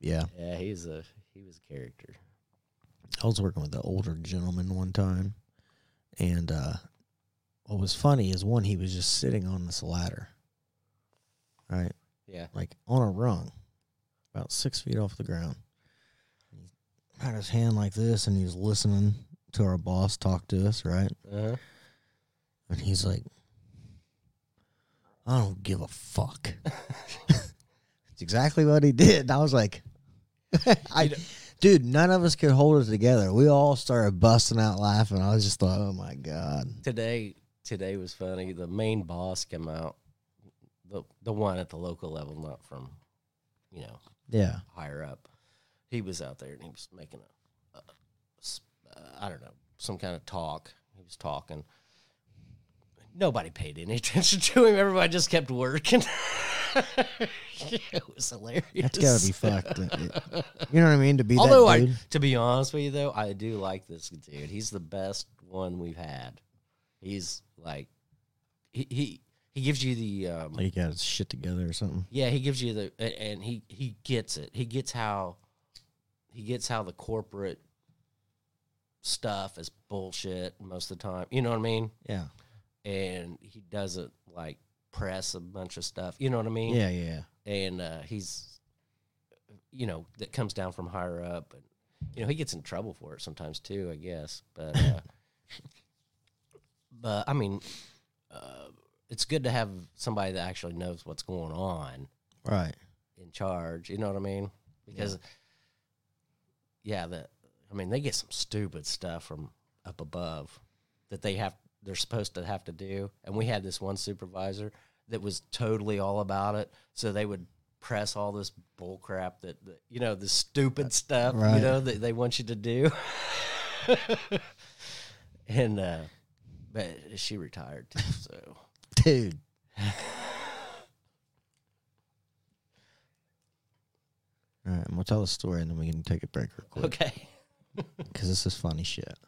Yeah. yeah he's a he was a character I was working with an older gentleman one time, and uh, what was funny is one he was just sitting on this ladder, right, yeah like on a rung, about six feet off the ground. He had his hand like this, and he was listening to our boss talk to us, right? uh-huh. And he's like, I don't give a fuck. *laughs* It's exactly what he did. And I was like, *laughs* I, Dude, none of us could hold it together. We all started busting out laughing. I was just like, oh my God. today today was funny. The main boss came out, the the one at the local level, not from, you know, Yeah. higher up. He was out there and he was making a, a s- uh, I don't know, some kind of talk. He was talking. Nobody paid any *laughs* attention to him. Everybody just kept working. *laughs* it was hilarious. That's gotta be fucked. You know what I mean? To be Although I, to be honest with you though, I do like this dude. He's the best one we've had. He's like, he he, he gives you the um, like he got his shit together or something. yeah, he gives you the and he he gets it. He gets how he gets how the corporate stuff is bullshit most of the time. You know what I mean? Yeah. And he doesn't like press a bunch of stuff. You know what I mean? Yeah, yeah. and uh, he's you know that comes down from higher up and you know he gets in trouble for it sometimes too i guess but uh, *laughs* but i mean uh, it's good to have somebody that actually knows what's going on Right. in charge you know what i mean because yeah that i mean they get some stupid stuff from up above that they have they're supposed to have to do. And we had this one supervisor that was totally all about it. So they would press all this bull crap that, that you know the stupid stuff you know that they want you to do. *laughs* And uh but she retired too so. *laughs* Dude. *laughs* All right, I'm gonna tell a story and then we can take a break real quick. Okay. Because this is funny shit.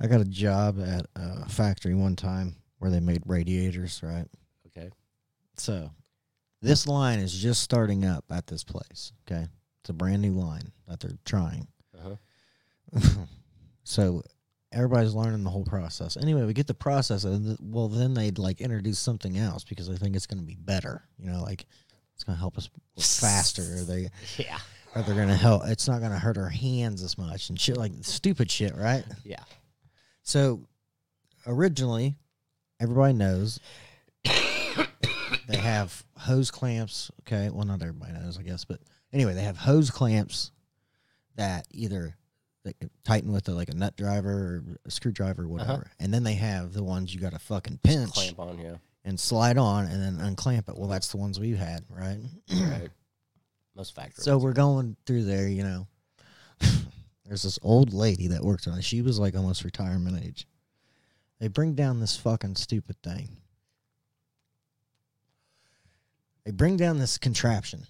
I got a job at a factory one time where they made radiators, right? okay So, this line is just starting up at this place. Okay, it's a brand new line that they're trying. uh-huh *laughs* so everybody's learning the whole process. Anyway, we get the process, and th- well, then they'd like introduce something else because they think it's going to be better. You know, like it's going to help us *laughs* faster. Or they, yeah or they're going to help. It's not going to hurt our hands as much and shit like stupid shit, right? yeah So originally, everybody knows they have hose clamps. Okay, well, not everybody knows, I guess, but anyway, they have hose clamps that either they can tighten with a, like a nut driver or a screwdriver or uh-huh. whatever, and then they have the ones you got to fucking pinch clamp on you and slide on and then unclamp it. Well, that's the ones we had, right? right *clears throat* most factories So we're going through there, you know. There's this old lady that worked on it. She was like almost retirement age. They bring down this fucking stupid thing. They bring down this contraption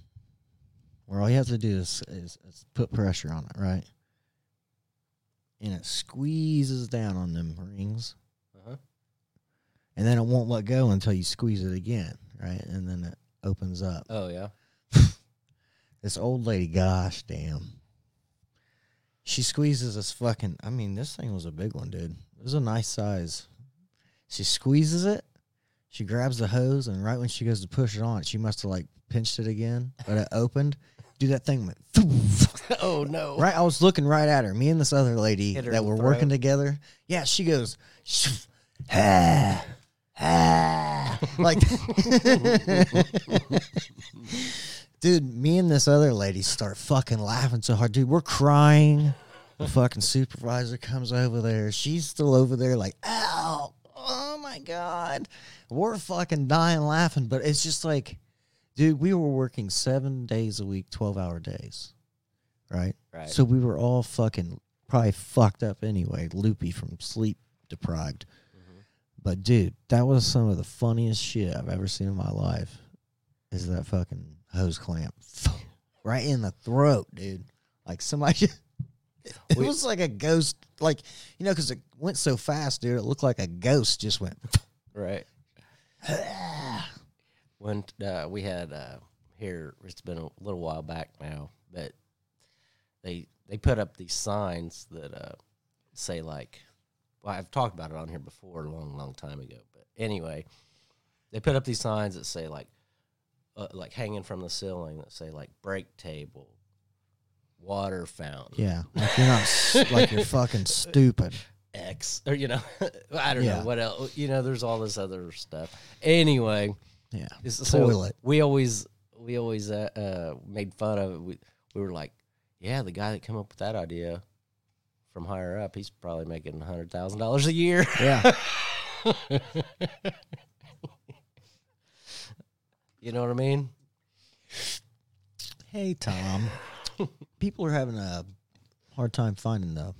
where all you have to do is, is, is put pressure on it, right? And it squeezes down on them rings. uh-huh. And then it won't let go until you squeeze it again, right? And then it opens up oh yeah *laughs* this old lady, gosh damn. She squeezes this fucking I mean, this thing was a big one, dude. It was a nice size. She squeezes it, she grabs the hose, and right when she goes to push it on, she must have like pinched it again, but it opened. Dude, that thing went *laughs* oh no right. I was looking right at her. Me and this other lady that were working together. Yeah, she goes, *sighs* ah, ah, like, *laughs* *laughs* dude. Me and this other lady start fucking laughing so hard, dude. We're crying. The fucking supervisor comes over there. She's still over there, like, ow, oh my god. We're fucking dying laughing, but it's just like, dude, we were working seven days a week, twelve hour days, right? right So we were all fucking probably fucked up anyway, loopy from sleep deprived. Mhm. But dude, that was some of the funniest shit I've ever seen in my life. Is that fucking hose clamp *laughs* right in the throat, dude? Like somebody. *laughs* It We- was like a ghost, like you know, because it went so fast, dude. It looked like a ghost just went. *laughs* right *sighs* when uh, we had uh, here it's been a little while back now but they they put up these signs that uh, say like well i've talked about it on here before a long long time ago but anyway they put up these signs that say like uh, like hanging from the ceiling that say like break table water fountain yeah, like you're not s- *laughs* like you're fucking stupid. x or you know *laughs* i don't Yeah. know what else you know there's all this other stuff anyway Yeah, Is- so Toilet. we always we always uh, uh, made fun of it. We we were like, yeah, the guy that came up with that idea from higher up, he's probably making a hundred thousand dollars a year. Yeah. *laughs* You know what I mean? hey, Tom. *laughs* People are having a hard time finding the,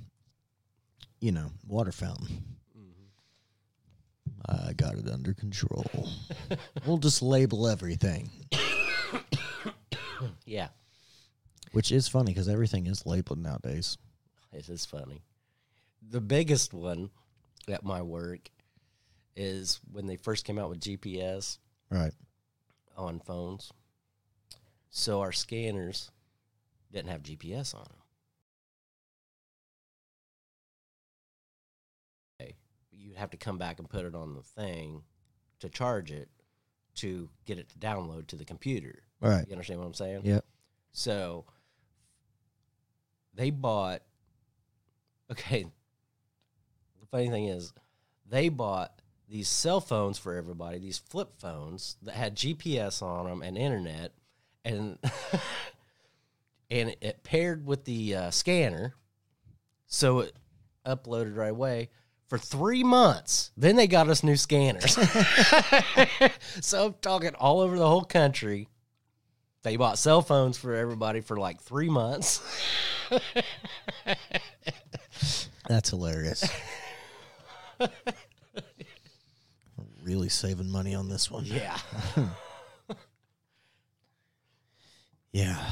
you know, water fountain. Mm-hmm. I got it under control. we'll just label everything, *coughs* Yeah, which is funny because everything is labeled nowadays. it is funny. The biggest one at my work is when they first came out with GPS Right. On phones. So our scanners didn't have GPS on them. You'd have to come back and put it on the thing to charge it to get it to download to the computer. Right. You understand what I'm saying? Yep. So they bought. Okay. The funny thing is, they bought these cell phones for everybody, these flip phones that had GPS on them and internet, and *laughs* and it paired with the uh, scanner, so it uploaded right away. For three months, then they got us new scanners. *laughs* so I'm talking all over the whole country. They bought cell phones for everybody for like three months. *laughs* That's hilarious. Really saving money on this one. Yeah. *laughs* Yeah.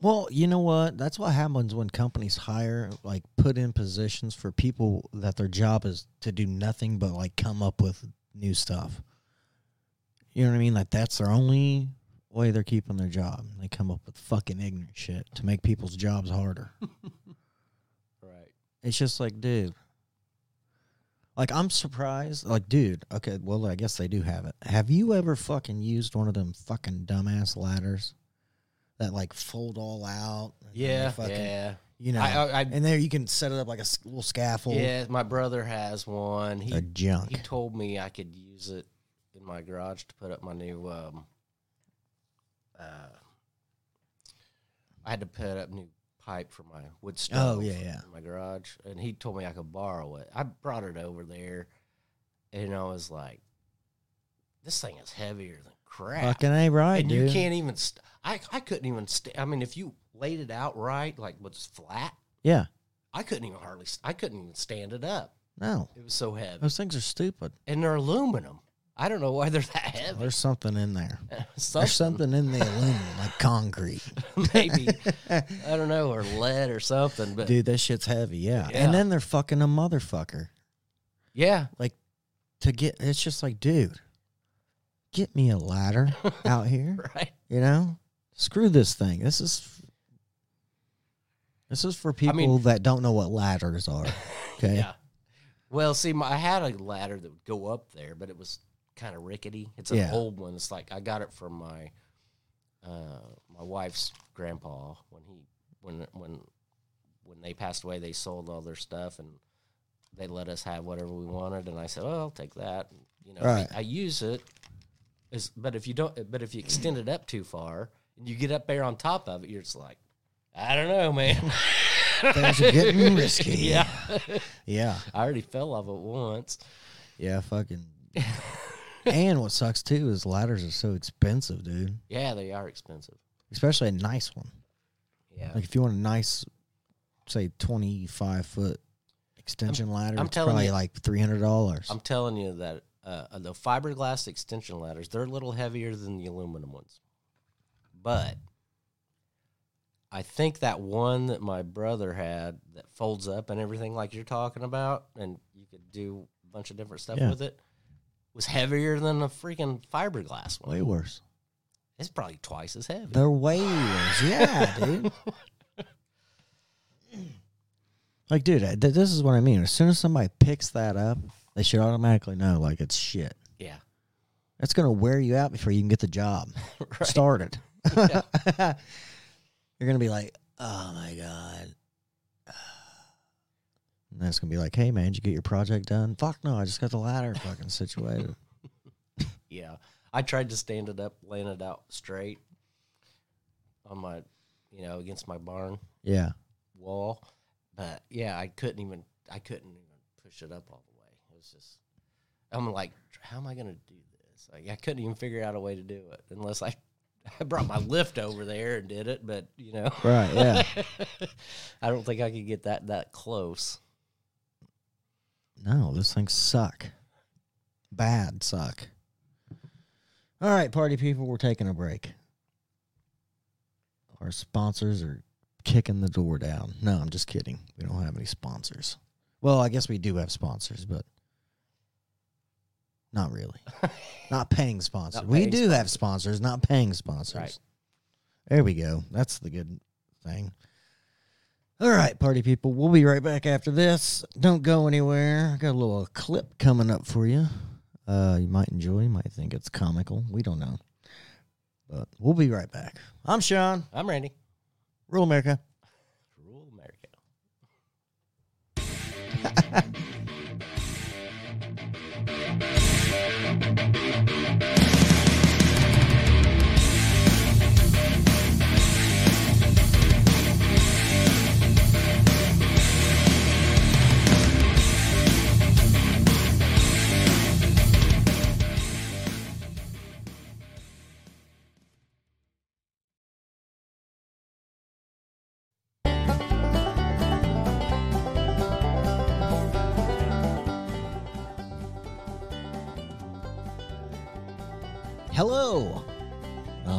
Well, you know what? That's what happens when companies hire, like, put in positions for people that their job is to do nothing but, like, come up with new stuff. You know what I mean? Like, that's their only way they're keeping their job. They come up with fucking ignorant shit to make people's jobs harder. *laughs* Right. It's just like, dude. Like, I'm surprised. Like, dude, okay, well, I guess they do have it. Have you ever fucking used one of them fucking dumbass ladders that, like, fold all out? Yeah. fucking- yeah. You know, I, I, I, and there you can set it up like a little scaffold. yeah. My brother has one. He A junk. he told me I could use it in my garage to put up my new. Um, uh, I had to put up new pipe for my wood oh, stove. Oh, yeah, yeah. In my garage, and he told me I could borrow it. I brought it over there, and I was like, "This thing is heavier than crap." Fucking A right, and dude. you can't even. St- I I couldn't even. St- I mean, if you laid it out right, like was flat, Yeah. I couldn't even hardly. I couldn't even stand it up. No. It was so heavy, Those things are stupid. and they're aluminum. I don't know why they're that heavy. There's something in there. *laughs* Something, There's something in the aluminum, like concrete. *laughs* maybe *laughs* I don't know, or lead or something. But Dude, that shit's heavy, yeah. Yeah. And then they're fucking a motherfucker. yeah, like To get, it's just like, dude, get me a ladder out here. right. You know, screw this thing. This is this is for people mean- that don't know what ladders are. Okay, Yeah. Well, see, my, I had a ladder that would go up there, but it was kind of rickety. It's an Yeah. old one. It's like I got it from my uh, my wife's grandpa when he when when when they passed away. They sold all their stuff and they let us have whatever we wanted. And I said, "Well, I'll take that." And, you know, Right. I, I use it. Is but if you don't, but if you extend it up too far and you get up there on top of it, you're just like, I don't know, man. *laughs* things are getting risky. *laughs* yeah. yeah, I already fell off it once. yeah. Fucking. *laughs* and what sucks too is ladders are so expensive, dude. Yeah, they are expensive. Especially a nice one. Yeah. Like if you want a nice, say twenty five foot extension ladder, I'm it's telling probably you- like three hundred dollars. I'm telling you that uh, the fiberglass extension ladders, they're a little heavier than the aluminum ones. But I think that one that my brother had that folds up and everything like you're talking about, and you could do a bunch of different stuff Yeah. with it, was heavier than a freaking fiberglass one. Way worse. It's probably twice as heavy. They're way worse. Yeah, dude. *laughs* Like, dude, I- th- this is what I mean. As soon as somebody picks that up, they should automatically know, like, it's shit. yeah. That's gonna wear you out before you can get the job *laughs* Right. started. *laughs* You're gonna be like, oh my god. And then it's gonna be like, hey man, did you get your project done? Fuck no, I just got the ladder fucking situated. *laughs* Yeah. I tried to stand it up, laying it out straight on my, you know, against my barn Yeah. wall. But yeah, I couldn't even I couldn't even push it up all the way. It was just I'm like, how am I gonna do this? Like I couldn't even figure out a way to do it unless I *laughs* I brought my lift over there and did it, but you know Right. Yeah. *laughs* I don't think I could get that that close. No, those things suck. Bad suck. All right, party people, we're taking a break. Our sponsors are kicking the door down. No, I'm just kidding. We don't have any sponsors. Well, I guess we do have sponsors, but not really. *laughs* not paying sponsors. Not we paying do have sponsors, not paying sponsors. Right. There we go. That's the good thing. All right, party people. We'll be right back after this. Don't go anywhere. I got a little clip coming up for you. Uh, you might enjoy. You might think it's comical. We don't know. But we'll be right back. I'm Shawn. I'm Randy. Rural America. Rural America. *laughs*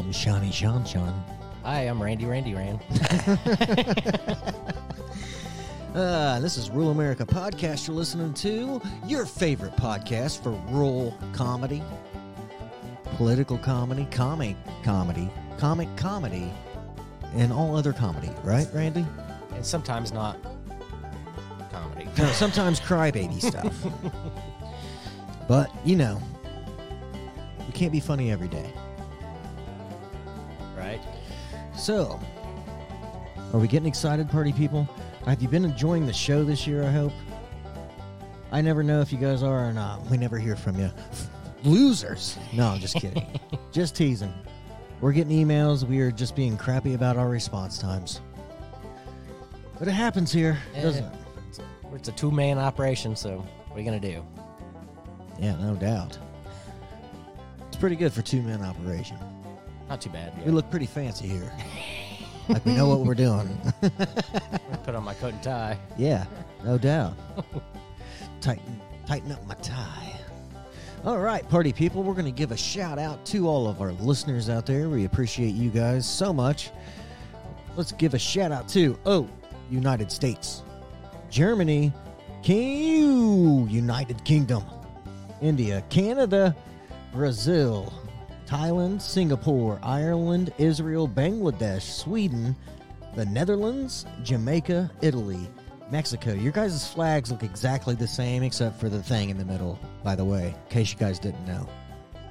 I'm Shawnee Shawn Shawn. Hi, I'm Randy Randy Ran. *laughs* *laughs* Uh, this is Rural America Podcast you're listening to. Your favorite podcast for rural comedy, political comedy, comic comedy, comic comedy, and all other comedy, right, Randy? And sometimes not comedy. No, sometimes crybaby *laughs* stuff. but, you know, we can't be funny every day. Right? So, are we getting excited, party people? Have you been enjoying the show this year? I hope. I never know if you guys are or not. We never hear from you. Losers. No, I'm just kidding. *laughs* just teasing. We're getting emails. We are just being crappy about our response times. But it happens here, doesn't it? It's a two man operation, so what are you gonna do? Yeah, no doubt. It's pretty good for two man operation. Not too bad. We look pretty fancy here. like we know what we're doing. *laughs* Put on my coat and tie. Yeah, no doubt. tighten, tighten up my tie. All right, party people, we're going to give a shout out to all of our listeners out there. We appreciate you guys so much. Let's give a shout out to oh, United States, Germany, King, United Kingdom, India, Canada, Brazil, Thailand, Singapore, Ireland, Israel, Bangladesh, Sweden, the Netherlands, Jamaica, Italy, Mexico. Your guys' flags look exactly the same except for the thing in the middle, by the way, in case you guys didn't know.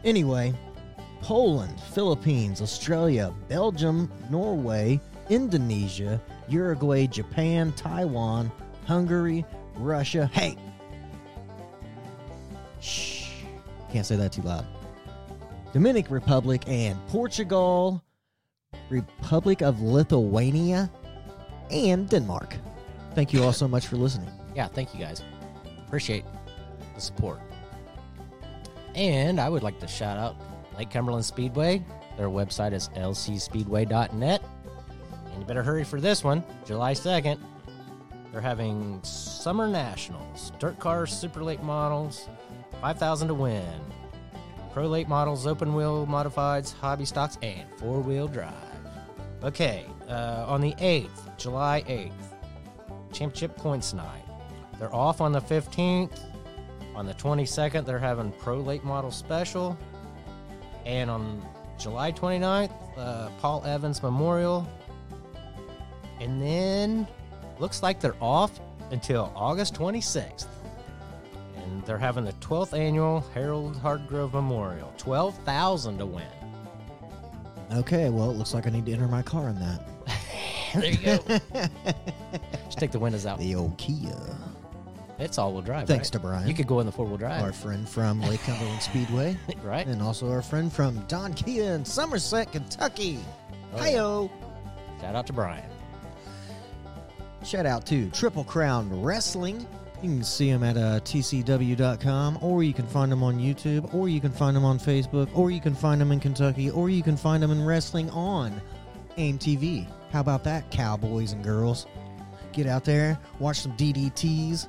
Anyway, Poland, Philippines, Australia, Belgium, Norway, Indonesia, Uruguay, Japan, Taiwan, Hungary, Russia. Hey! Shh. Can't say that too loud. Dominican Republic and Portugal, Republic of Lithuania, and Denmark. Thank you all so much for listening. Yeah, thank you guys. Appreciate the support. And I would like to shout out Lake Cumberland Speedway. Their website is lcspeedway.net. And you better hurry for this one, July 2nd. They're having Summer Nationals, dirt cars, super late models, 5000 to win. Pro late models, open wheel modifieds, hobby stocks, and four wheel drive. Okay, uh, on the 8th, July 8th, championship points night. They're off on the 15th. On the 22nd, they're having pro late model special. And on July 29th, uh, Paul Evans Memorial. And then looks like they're off until August 26th. And they're having the 12th annual Harold Hardgrove Memorial. 12,000 to win. Okay, well, it looks like I need to enter my car in that. *laughs* there you go. *laughs* Just take the windows out. The old Kia. It's all wheel drive. Thanks right? to Brian. You could go in the four wheel drive. Our friend from Lake Cumberland *laughs* Speedway, right? and also our friend from Don Kia in Somerset, Kentucky. Oh, yeah. Hi-yo. Shout out to Brian. Shout out to Triple Crown Wrestling. You can see them at uh, tcw.com, or you can find them on YouTube, or you can find them on Facebook, or you can find them in Kentucky, or you can find them in wrestling on AIM TV. How about that, cowboys and girls? Get out there, watch some DDTs.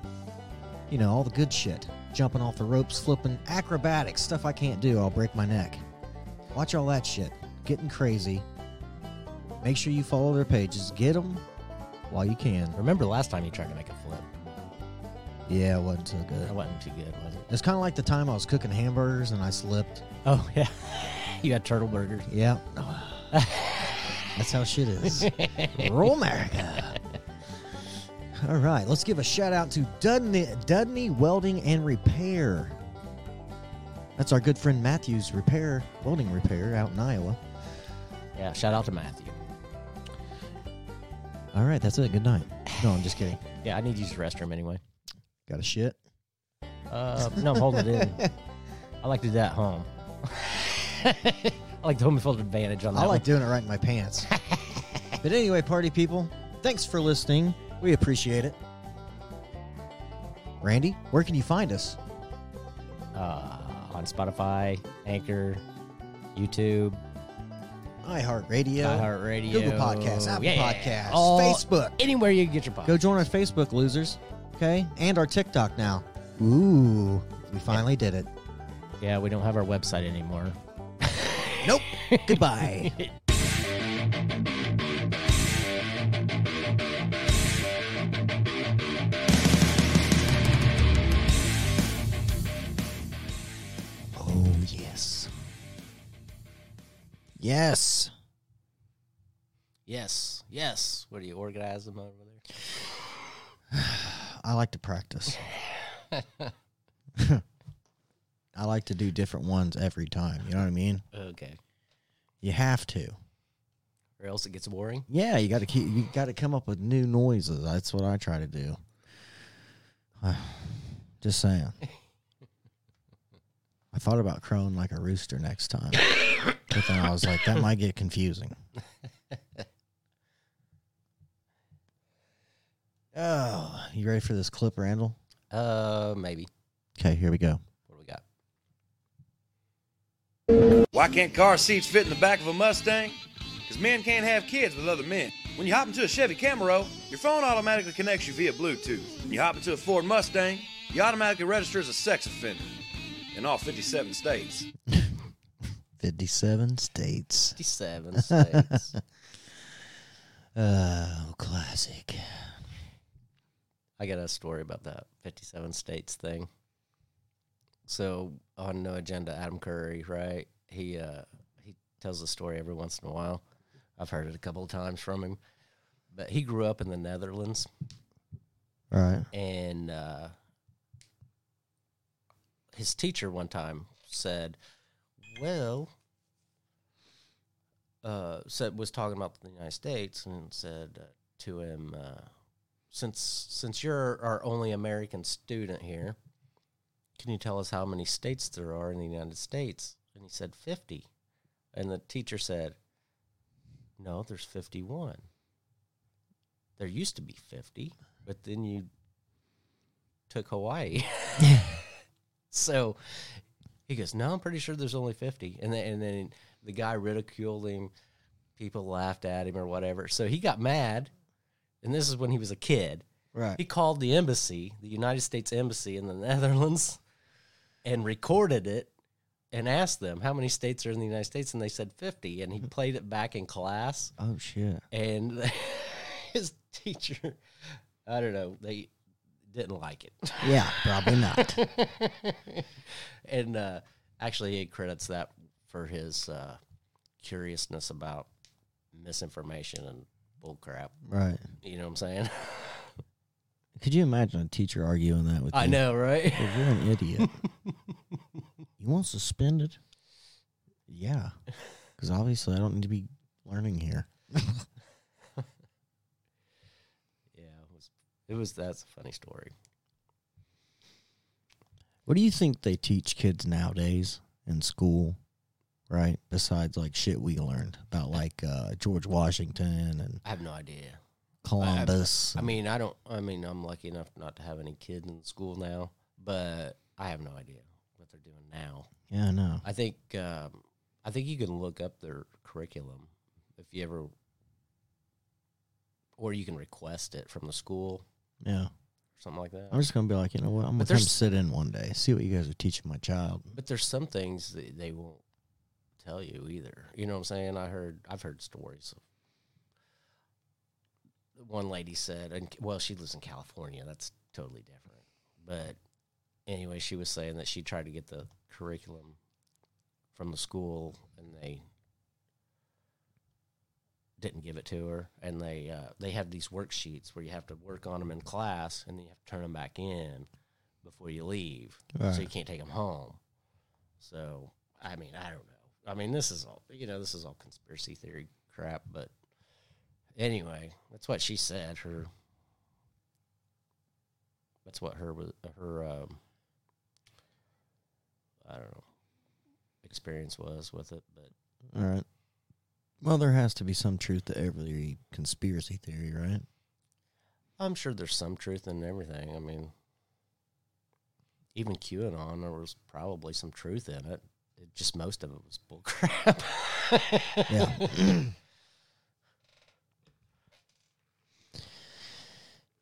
You know, all the good shit. Jumping off the ropes, flipping, acrobatics, stuff I can't do. I'll break my neck. Watch all that shit. Getting crazy. Make sure you follow their pages. Get them while you can. Remember last time you tried to make a flip? Yeah, it wasn't so That good. wasn't too good, was it? It's kind of like the time I was cooking hamburgers and I slipped. Oh *laughs* yeah, you had turtle burgers. Yeah. *laughs* That's how shit is. Rural America. All right, let's give a shout out to Dudney, Dudney Welding and Repair. That's our good friend Matthew's Repair, welding repair out in Iowa. Yeah, shout out to Matthew. All right, that's it. Good night. No, I'm just kidding. *laughs* Yeah, I need to use the restroom anyway. Got a shit. Uh, no, I'm holding it in. *laughs* I like to do that at home. *laughs* I like the home field advantage on that. I like doing it right in my pants. *laughs* but anyway, party people, thanks for listening. We appreciate it. Randy, where can you find us? uh, on Spotify, Anchor, YouTube, iHeartRadio, iHeartRadio, Google Podcasts, Apple yeah, Podcasts, all- Facebook. anywhere you can get your podcast. Go join our Facebook, losers. Okay, and our TikTok now. Ooh, we finally did it. Yeah, we don't have our website anymore. *laughs* Nope. Goodbye. *laughs* Oh yes. Yes. Yes, yes. What do you organize them over there? I like to practice. *laughs* I like to do different ones every time. You know what I mean? Okay. You have to. Or else it gets boring. Yeah, you got to keep. You got to come up with new noises. That's what I try to do. *sighs* Just saying. *laughs* I thought about crowing like a rooster next time, but then I was like, that might get confusing. *laughs* Oh, you ready for this clip, Randall? Uh, maybe. Okay, here we go. What do we got? Why can't car seats fit in the back of a Mustang? Because men can't have kids with other men. When you hop into a Chevy Camaro, your phone automatically connects you via Bluetooth. When you hop into a Ford Mustang, you automatically register as a sex offender in all 57 states. *laughs* 57 states. 57 states. *laughs* Oh, classic. I got a story about that 57 states thing. So on No Agenda, Adam Curry, right? He uh, he tells the story every once in a while. I've heard it a couple of times from him, but he grew up in the Netherlands, All right. and uh, his teacher one time said, "Well." Uh, said was talking about the United States and said uh, to him, uh, since since you're our only American student here, can you tell us how many states there are in the United States? And he said fifty, and the teacher said, "No, there's fifty-one. There used to be fifty, but then you took Hawaii." *laughs* *laughs* so he goes, "No, I'm pretty sure there's only 50." And then and then the guy ridiculed him. People laughed at him or whatever. So he got mad. And this is when he was a kid. Right. He called the embassy, the United States embassy in the *laughs* Netherlands, and recorded it and asked them how many states are in the United States and they said 50 and he played it back in class Oh, shit. and *laughs* his teacher I don't know, they didn't like it. Yeah, probably not. *laughs* and uh, actually, he credits that for his uh, curiousness about misinformation and bullcrap. right. You know what I'm saying? *laughs* Could you imagine a teacher arguing that with I you? know, right? You're an idiot. *laughs* you want suspended? Yeah. Because obviously I don't need to be learning here. *laughs* yeah, it was. It was. That's a funny story. What do you think they teach kids nowadays in school? Right? Besides like shit we learned about like uh, George Washington and I have no idea. Columbus. I mean, I don't. I mean, I'm lucky enough not to have any kids in school now, but I have no idea what they're doing now. yeah, I know. I think um, I think you can look up their curriculum if you ever, or you can request it from the school Yeah, or something like that. I'm just gonna be like, you know what? I'm gonna come sit in one day, see what you guys are teaching my child. But there's some things that they won't tell you either. You know what I'm saying? I heard I've heard stories. Of, one lady said, and well, she lives in California. That's totally different. But anyway, she was saying that she tried to get the curriculum from the school, and they didn't give it to her. And they uh, they have these worksheets where you have to work on them in class, and then you have to turn them back in before you leave, so you can't take them home. So I mean, I don't know. I mean, this is all you know. This is all conspiracy theory crap. But anyway, that's what she said. Her that's what her was her um, I don't know experience was with it. But All right. Well, there has to be some truth to every conspiracy theory, right? I'm sure there's some truth in everything. I mean, even QAnon, there was probably some truth in it. Just most of it was bullcrap. *laughs* Yeah.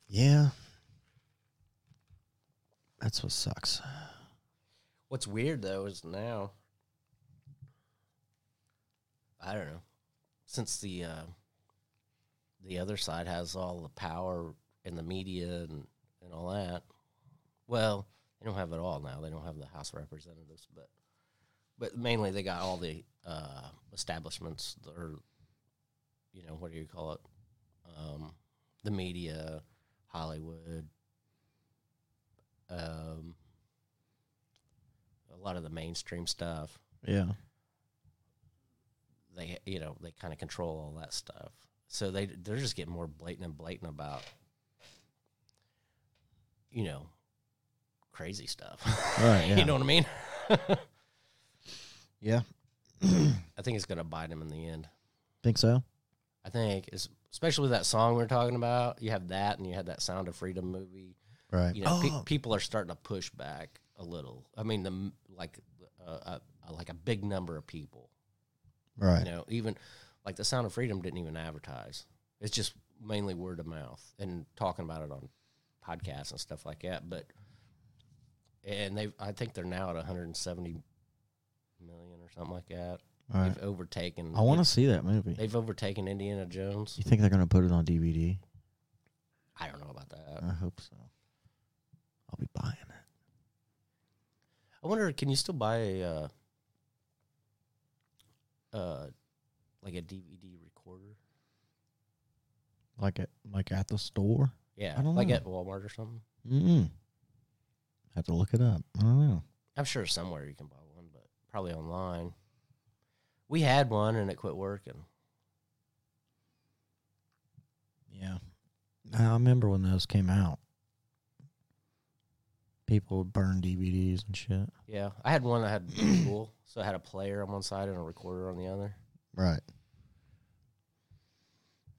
yeah. That's what sucks. What's weird though is now, I don't know, since the uh, the other side has all the power in the media and, and all that. Well, they don't have it all now. They don't have the House of Representatives, but but mainly they got all the uh, establishments or you know what do you call it? Um, the media, Hollywood, um, a lot of the mainstream stuff. Yeah. They you know they kind of control all that stuff. So they they're just getting more blatant and blatant about you know crazy stuff. Right, *laughs* yeah. you know what I mean? *laughs* Yeah. I think it's going to bite him in the end. Think so? I think, is especially that song we are talking about. You have that, and you had that Sound of Freedom movie. Right. You know, pe- oh, people are starting to push back a little. I mean, the like uh, uh, like a big number of people. right. You know, even like the Sound of Freedom didn't even advertise. It's just mainly word of mouth and talking about it on podcasts and stuff like that. But and they, I think they're now at 170 million or something like that. All right. They've overtaken. I want to see that movie. They've overtaken Indiana Jones. You think they're going to put it on DVD? I don't know about that. I hope so. I'll be buying it. I wonder, can you still buy a, uh, uh, like a DVD recorder? Like at like at the store? Yeah, I don't like know. at Walmart or something. Mm. Have to look it up. I don't know. I'm sure somewhere you can buy probably online. We had one and it quit working. Yeah. I remember when those came out. People would burn DVDs and shit. Yeah, I had one that had *clears throat* school, so I had a player on one side and a recorder on the other. Right.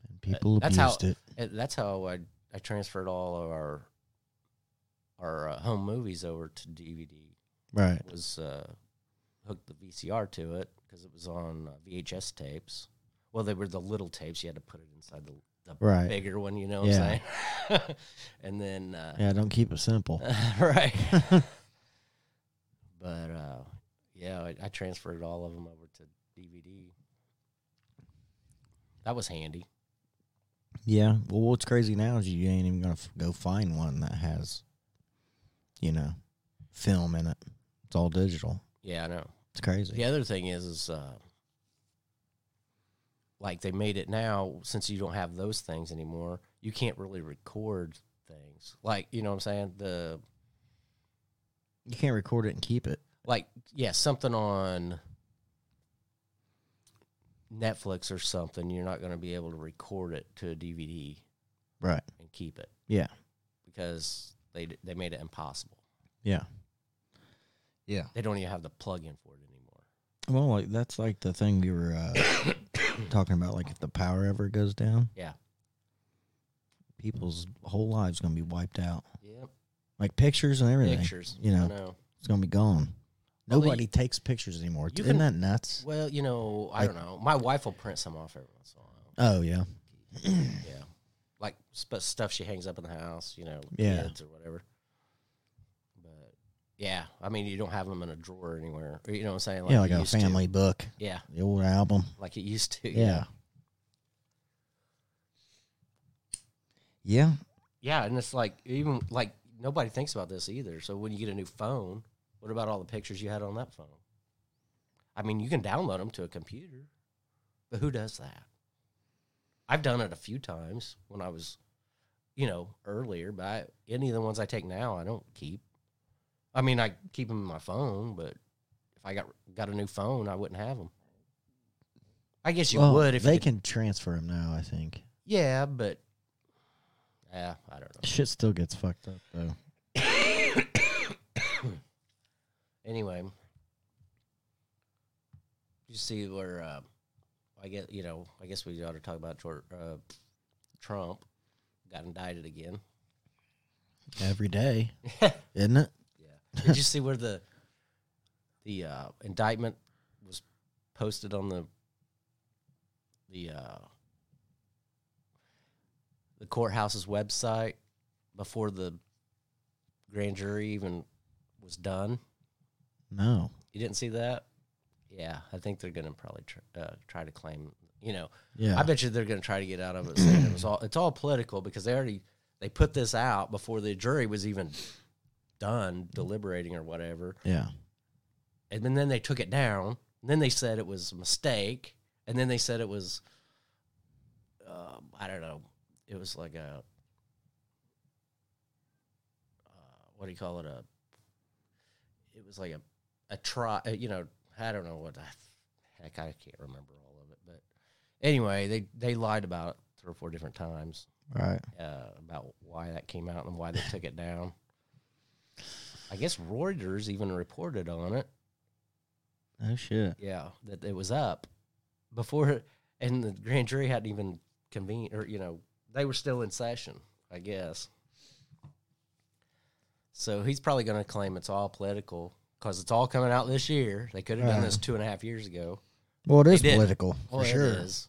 And people that's how- abused it. That's how I I transferred all of our our uh, home movies over to DVD. Right. It was uh, hooked the VCR to it because it was on uh, VHS tapes. Well, they were the little tapes. You had to put it inside the, the Right. bigger one. You know what Yeah. I'm saying? *laughs* and then uh, Yeah, don't keep it simple. *laughs* right. *laughs* but uh, yeah, I, I transferred all of them over to DVD. That was handy. Yeah. Well, what's crazy now is you ain't even gonna f- go find one that has, you know, film in it. It's all digital. Yeah, I know. It's crazy. The other thing is, is uh, like they made it now since you don't have those things anymore. You can't really record things. Like you know what I'm saying? The You can't record it and keep it. like yeah, something on Netflix or something. You're not going to be able to record it to a DVD Right. and keep it Yeah. because they they made it impossible. Yeah. Yeah. They don't even have the plug-in for it anymore. Well, like that's like the thing we were uh, *coughs* talking about. Like if the power ever goes down, Yeah. people's whole lives gonna be wiped out. Yep. Like pictures and everything. Pictures. you know. I know. It's gonna be gone. Well, they- Nobody takes pictures anymore. You Isn't can- that nuts? Well, you know, I Like- don't know. My wife will print some off every once in a while. Oh yeah. yeah. Like sp- stuff she hangs up in the house, you know, Yeah. kids or whatever. Yeah, I mean, you don't have them in a drawer anywhere. You know what I'm saying? yeah, like a used to. family book, Yeah, the old album. like it used to. Yeah. Yeah. Yeah, and it's like even like nobody thinks about this either. So when you get a new phone, what about all the pictures you had on that phone? I mean, you can download them to a computer, but who does that? I've done it a few times when I was, you know, earlier. But I, any of the ones I take now, I don't keep. I mean, I keep them in my phone, but if I got got a new phone, I wouldn't have them. I guess you Well, would if they you can transfer them now. I think Yeah, but yeah, I don't know. shit still gets fucked up though. *coughs* anyway, you see where uh, I guess you know. I guess we ought to talk about uh, Trump got indicted again. Every day, *laughs* isn't it? Did you see where the the uh, indictment was posted on the the uh, the courthouse's website before the grand jury even was done? No. You didn't see that? Yeah, I think they're going to probably tr- uh, try to claim. You know, Yeah. I bet you they're going to try to get out of it saying it was all. It's all political because they already they put this out before the jury was even done deliberating or whatever, yeah. and then, then they took it down. And then they said it was a mistake, and then they said it was. Um, I don't know. It was like a. Uh, what do you call it? A. It was like a, a try. uh, You know, I don't know what the heck. I can't remember all of it, but anyway, they they lied about it three or four different times Right. uh, about why that came out and why they took it down. I guess Reuters even reported on it. Oh shit. Yeah, that it was up before, and the grand jury hadn't even convened, or you know, they were still in session. I guess. So he's probably going to claim it's all political because it's all coming out this year. They could have done this two and a half years ago. Well, it is political Well, for it sure. is.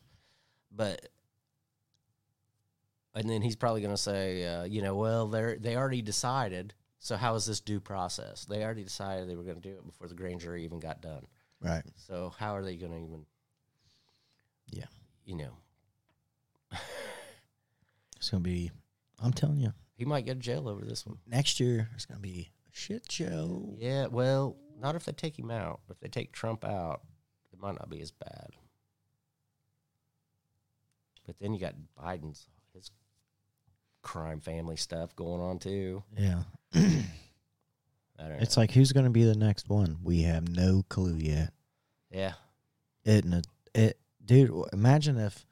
But and then he's probably going to say, uh, you know, well, they they already decided. So how is this due process? They already decided they were going to do it before the grand jury even got done. Right. So how are they going to even? Yeah. You know, It's gonna be. I'm telling you, he might go to jail over this one. next year it's gonna be a shit show. Yeah. Well, not if they take him out. If they take Trump out, it might not be as bad. But then you got Biden's his crime family stuff going on too. Yeah. I don't know. It's like who's gonna be the next one? We have no clue yet. yeah, It it, dude. Imagine if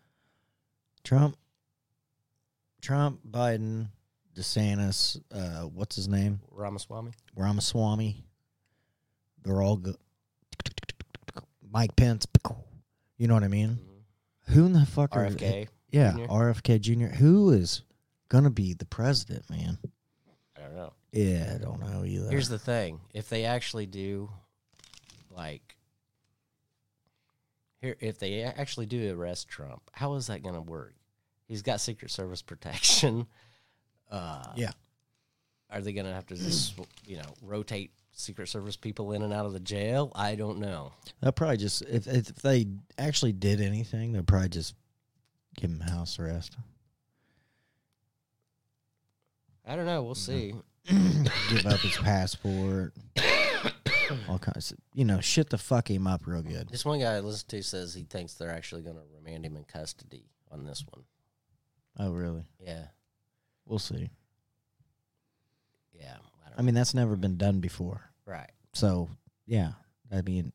Trump, Trump, Biden, DeSantis, uh, what's his name, Ramaswamy. Ramaswamy. They're all go- Mike Pence. You know what I mean? Who in the fuck are RFK. Yeah, Jr.? RFK Jr. Who is gonna be the president, man? I don't know. Yeah, I don't know either. Here's the thing: if they actually do, like, here, if they actually do arrest Trump, how is that going to work? He's got Secret Service *laughs* protection. Uh, Yeah. Are they going to have to just, you know, rotate Secret Service people in and out of the jail? I don't know. They'll probably just if if they actually did anything, they'll probably just give him house arrest. I don't know. We'll see. *coughs* give up his passport. *coughs* all kinds of you know, shit the fuck him up real good. This one guy I listened to says he thinks they're actually going to remand him in custody on this one. Oh really? Yeah. We'll see. Yeah. I I mean that's never been done before. right. So yeah. I mean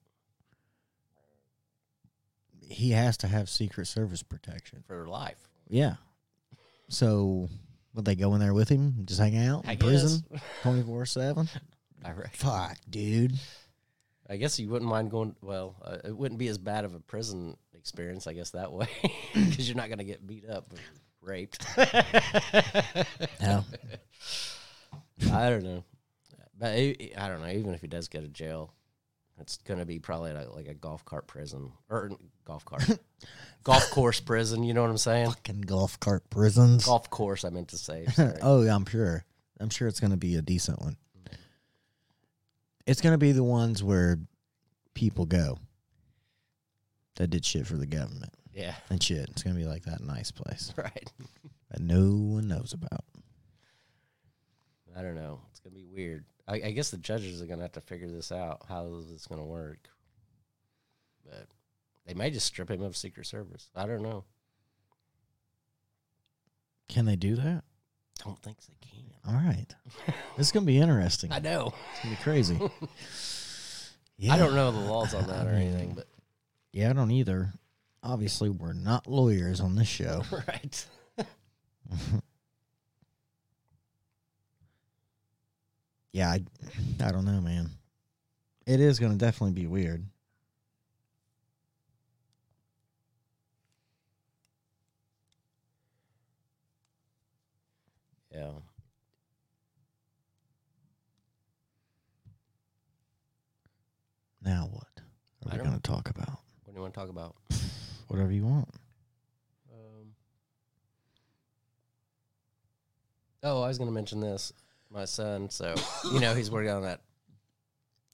he has to have Secret Service protection. For life. Yeah. So would they go in there with him? Just hang out I in prison *laughs* twenty four seven? I reckon. Fuck, dude. I guess you wouldn't mind going. Well, uh, it wouldn't be as bad of a prison experience, I guess, that way, *laughs* because you're not going to get beat up or raped. *laughs* Yeah. I don't know, but I I don't know. Even if he does go to jail, it's going to be probably like, like a golf cart prison or golf cart, *laughs* golf course prison. You know what I'm saying? Fucking golf cart prisons. Golf course. I meant to say. *laughs* oh, yeah, I'm sure. I'm sure it's going to be a decent one. It's going to be the ones where people go that did shit for the government yeah, and shit. It's going to be like that nice place *laughs* right. that no one knows about. I don't know. It's gonna be weird. I, I guess the judges are gonna have to figure this out. How is this gonna work? But they may just strip him of Secret Service. I don't know. Can they do that? Don't think they can. All right. This is going to be interesting. *laughs* I know. It's going to be crazy. Yeah. *laughs* I don't know the laws on that or anything, but Yeah, I don't either. Obviously, we're not lawyers on this show. *laughs* right. Yeah, I, I don't know, man. It is going to definitely be weird. Yeah. Now what? I Are we going to talk about? What do you want to talk about? *sighs* Whatever you want. Um, oh, I was going to mention this. My son, so you know, he's working on that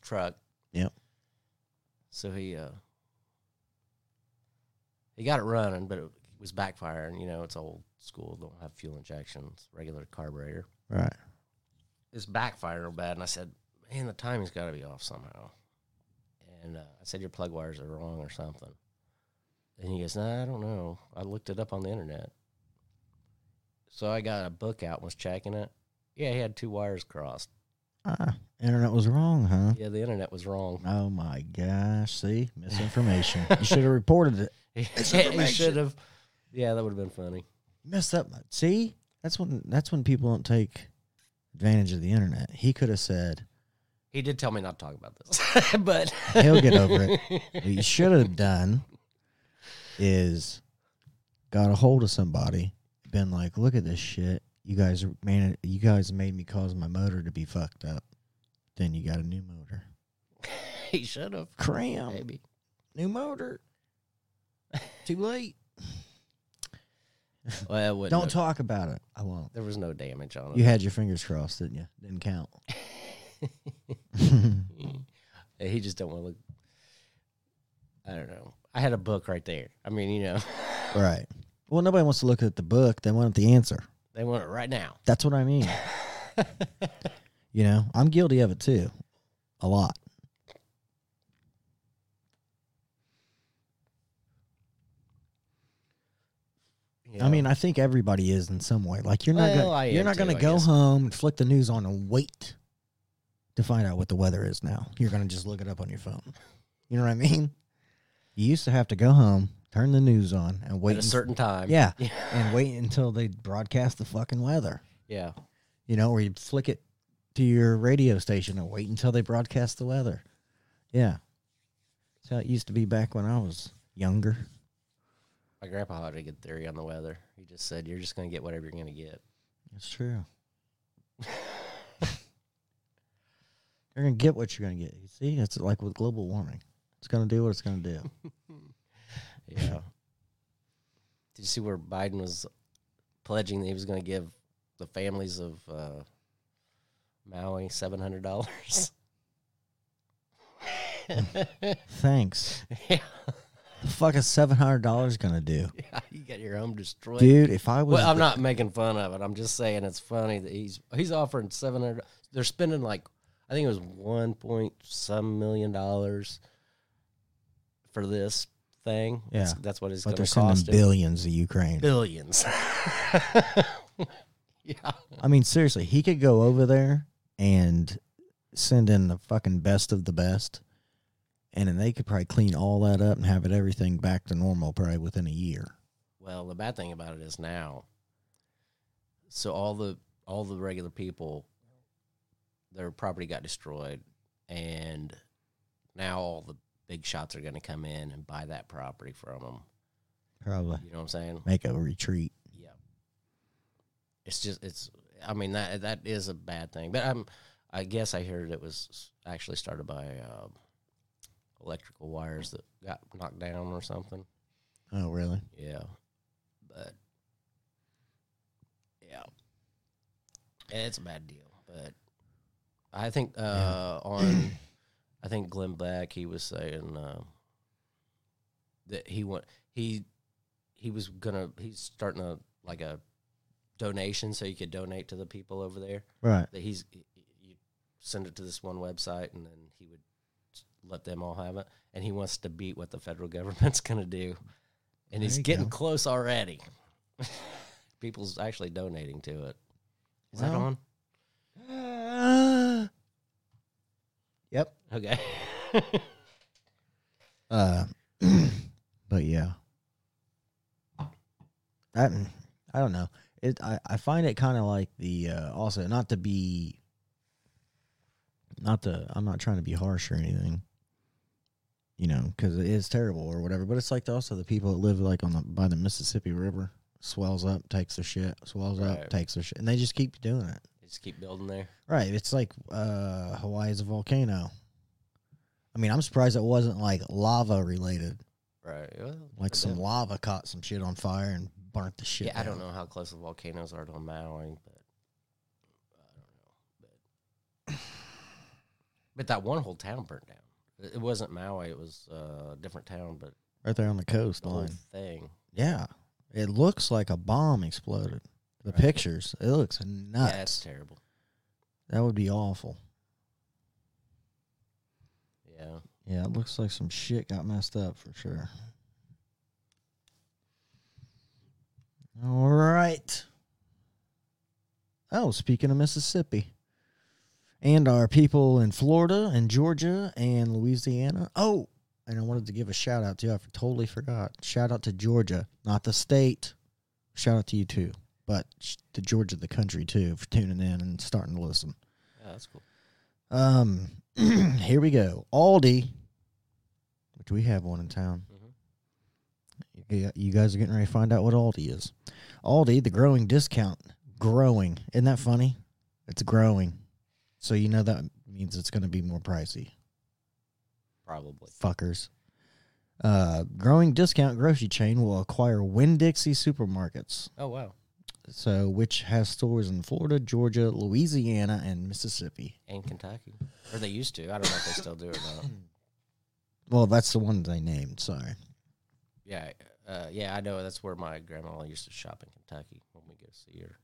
truck. Yep. So he uh he got it running, but it was backfiring. You know, it's old school, don't have fuel injections, regular carburetor. Right. It's backfiring real bad, and I said, "Man, the timing's got to be off somehow." And uh, I said, "Your plug wires are wrong or something." And he goes, "No, I don't know. I looked it up on the internet." So I got a book out and was checking it. Yeah, he had two wires crossed. Ah, internet was wrong, huh? Yeah, the internet was wrong. Oh my gosh! See, misinformation. you should have reported it. *laughs* Misinformation. should have. Yeah, that would have been funny. You messed up. See, that's when that's when people don't take advantage of the internet. He could have said, He did tell me not to talk about this, *laughs* but He'll get over it. *laughs* "What you should have done is got a hold of somebody, been like, "Look at this shit. You guys man. You guys made me cause my motor to be fucked up. Then you got a new motor. *laughs* he should have. Cram. Maybe. New motor. Too late. *laughs* Well, Don't have- talk about it. I won't. There was no damage on it. You had your fingers crossed, didn't you? Didn't count. *laughs* He just don't want to look. I don't know. I had a book right there. I mean, you know, right. Well, nobody wants to look at the book. They want the answer. They want it right now. That's what I mean. *laughs* you know, I'm guilty of it too. A lot. You I mean, I think everybody is in some way. Like you're not Well, gonna you're not too, gonna I go guess. home and flick the news on and wait to find out what the weather is now. You're gonna just look it up on your phone. You know what I mean? You used to have to go home, turn the news on, and wait. at a and- certain time. yeah, *laughs* Yeah. and wait until they broadcast the fucking weather. Yeah. You know, or you'd flick it to your radio station and wait until they broadcast the weather. Yeah. That's how it used to be back when I was younger. My grandpa had a good theory on the weather. He just said, "You're just going to get whatever you're going to get." It's true. *laughs* You're gonna get what you're gonna get. You see, it's like with global warming. It's gonna do what it's gonna do. *laughs* Yeah. *laughs* Did you see where Biden was pledging that he was going to give the families of uh, Maui seven hundred dollars? *laughs* Thanks. *laughs* yeah. The fuck is seven hundred dollars gonna do, yeah, you got your home destroyed. dude? If I was, Well, I'm the- not making fun of it. I'm just saying it's funny that he's he's offering seven hundred. They're spending like I think it was one point some million dollars for this thing. Yeah. that's, that's what it's but they're to sending cost him. billions to Ukraine. billions. *laughs* yeah, I mean, seriously, he could go over there and send in the fucking best of the best, and then they could probably clean all that up and have it everything back to normal probably within a year. Well, the bad thing about it is now. So all the all the regular people, their property got destroyed, and now all the big shots are going to come in and buy that property from them. Probably You know what I'm saying? make a retreat. Yeah. It's just it's. I mean that that is a bad thing, but I'm. I guess I heard it was actually started by um, electrical wires that got knocked down or something. Oh, really? Yeah, but yeah, it's a bad deal. But I think uh, on, I think Glenn Beck he was saying uh, that he want he he was gonna he's starting a like a donation so you could donate to the people over there. Right. That he's you send it to this one website and then he would let them all have it. And he wants to beat what the federal *laughs* government's gonna do and There he's getting go. close already. *laughs* People's actually donating to it. Is that on? Yep. Okay. *laughs* Uh, *clears throat* but yeah, that I don't know. It I, I find it kind of like the uh, also not to be not to I'm not trying to be harsh or anything, you know, because it is terrible or whatever. But it's like also the people that live like on the by the Mississippi River swells up, takes their shit, swells up, takes their shit, and they just keep doing it. Just keep building there. Right. It's like uh Hawaii is a volcano. I mean, I'm surprised it wasn't like lava related. Right. Well, Like some yeah. lava caught some shit on fire and burnt the shit. Yeah, I don't know how close the volcanoes are to Maui, but I don't know. But but that one whole town burnt down. It it wasn't Maui; it was uh, a different town, but Right there on the coastline. the thing. Yeah. It looks like a bomb exploded. The Right. pictures, it looks nuts. Yeah, it's terrible. that would be awful. Yeah. Yeah, it looks like some shit got messed up for sure. All right. Oh, speaking of Mississippi and our people in Florida and Georgia and Louisiana. Oh, and I wanted to give a shout out to you. I totally forgot. Shout out to Georgia, not the state. Shout out to you too, but to Georgia, the country too, for tuning in and starting to listen. Yeah, that's cool. Um, *clears throat* here we go. Aldi, which we have one in town. hmm You you guys are getting ready to find out what Aldi is. Aldi, the growing discount, growing. Isn't that funny? It's growing, so you know that means it's going to be more pricey. Probably. Fuckers. Uh, growing discount grocery chain will acquire Winn Dixie supermarkets. Oh wow. So, which has stores in Florida, Georgia, Louisiana, and Mississippi. And Kentucky, or they used to. I don't know if they still do or not. *coughs* Well, that's the one they named. Sorry. Yeah, uh, yeah, I know. That's where my grandma used to shop in Kentucky when we go see her.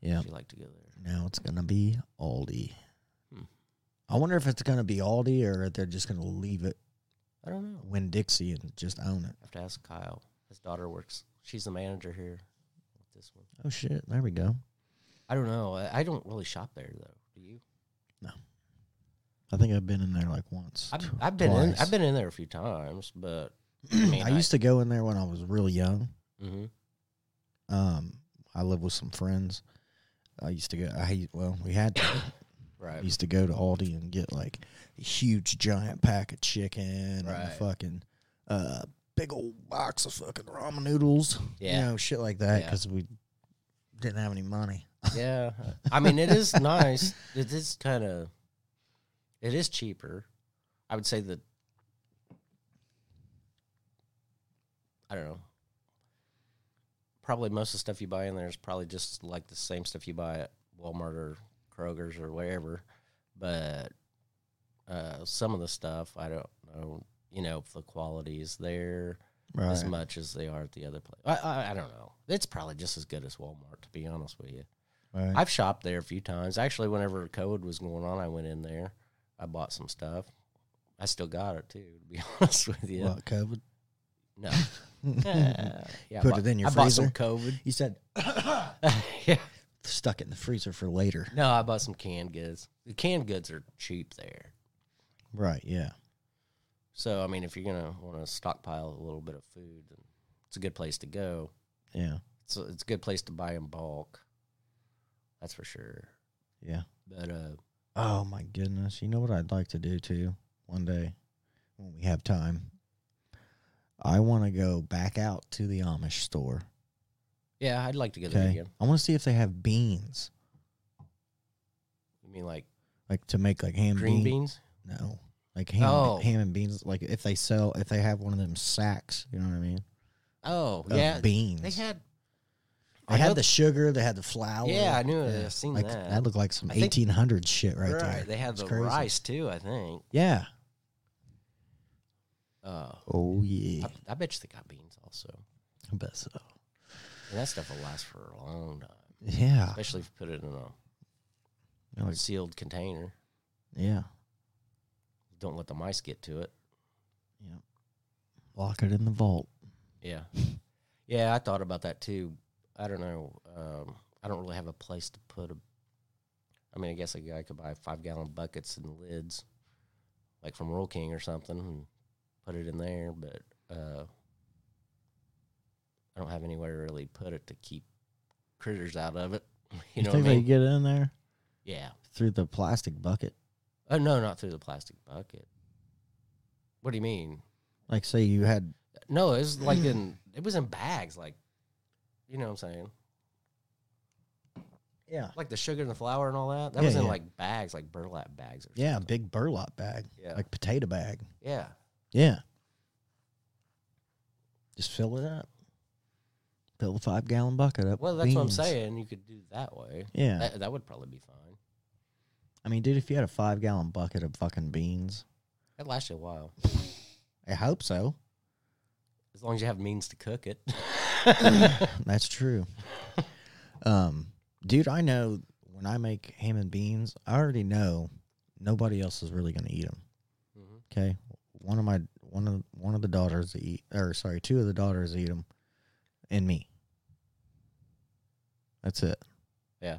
Yeah. She liked to go there. Now it's gonna be Aldi. Hmm. I wonder if it's gonna be Aldi or they're just gonna leave it I don't know. Winn Dixie and just own it. I have to ask Kyle. His daughter works. She's the manager here this one. Oh shit! There we go. I don't know. I, I don't really shop there though. Do you? No. I think I've been in there like once. I've, tw- I've been in. I've been in there a few times, but *clears throat* I mean, I used to go in there when I was really young. hmm Um, I lived with some friends. I used to go. I well, we had to. *coughs* Right. I used to go to Aldi and get like a huge giant pack of chicken and a fucking uh big old box of fucking ramen noodles. Yeah. you know, shit like that because we didn't have any money. *laughs* yeah. I mean, it is nice. It is kind of. It is cheaper. I would say that. I don't know. Probably most of the stuff you buy in there is probably just like the same stuff you buy at Walmart or Kroger's or wherever, but uh, some of the stuff I don't know. You know, if the quality is there Right. as much as they are at the other place. I, I I don't know. It's probably just as good as Walmart, to be honest with you. right. I've shopped there a few times. Actually, whenever COVID was going on, I went in there. I bought some stuff. I still got it too, to be *laughs* honest with you. What COVID? No. *laughs* yeah, I Put bought- it in your I bought some freezer? COVID. You said yeah. *coughs* *coughs* stuck it in the freezer for later. No, I bought some canned goods. The canned goods are cheap there. Right. Yeah. So, I mean, if you're going to want to stockpile a little bit of food, then it's a good place to go. Yeah. It's a, it's a good place to buy in bulk. That's for sure. Yeah. But uh, Oh my goodness! You know what I'd like to do too? one day when we have time. I want to go back out to the Amish store. Yeah, I'd like to go there again. I want to see if they have beans, You mean like like to make like ham green bean- beans? No, like ham, Oh. ham and beans. Like if they sell, if they have one of them sacks, you know what I mean? Oh, Of yeah. beans. They had. They I had know- the sugar. They had the flour. Yeah, I knew it. I seen like, that. That looked like some eighteen hundred shit right, Right. there. They had It's the crazy. rice too. I think. Yeah. Uh, Oh yeah. I, I bet you they got beans also. I bet so. And that stuff will last for a long time, Yeah. especially if you put it in a You know, like, sealed container. yeah. Don't let the mice get to it. Yeah. Lock it in the vault. Yeah. *laughs* Yeah, I thought about that too. I don't know. Um, I don't really have a place to put a. I mean, I guess a guy could buy five gallon buckets and lids, like from Rural King or something, and put it in there. But uh, I don't have anywhere to really put it to keep critters out of it. *laughs* You, know what I think mean? they get in there yeah. through the plastic bucket? Oh no, not through the plastic bucket. What do you mean? Like, say you had. No, it was like in it was in bags, like you know what I'm saying, Yeah. like the sugar and the flour and all that. That Yeah, was in yeah. like bags, like burlap bags or Yeah, something. big burlap bag, Yeah, like potato bag. yeah. Yeah. Just fill it up. Fill the five gallon bucket up. Well, with that's what I'm beans. saying. You could do that way. Yeah. That, that would probably be fine. I mean, dude, if you had a five gallon bucket of fucking beans, That lasts you a while, I hope so. as long as you have means to cook it. *laughs* That's true. um, dude, I know when I make ham and beans, I already know nobody else is really gonna eat them. Mhm. Okay, one of my one of one of the daughters eat, or sorry, two of the daughters eat them, and me. That's it. Yeah.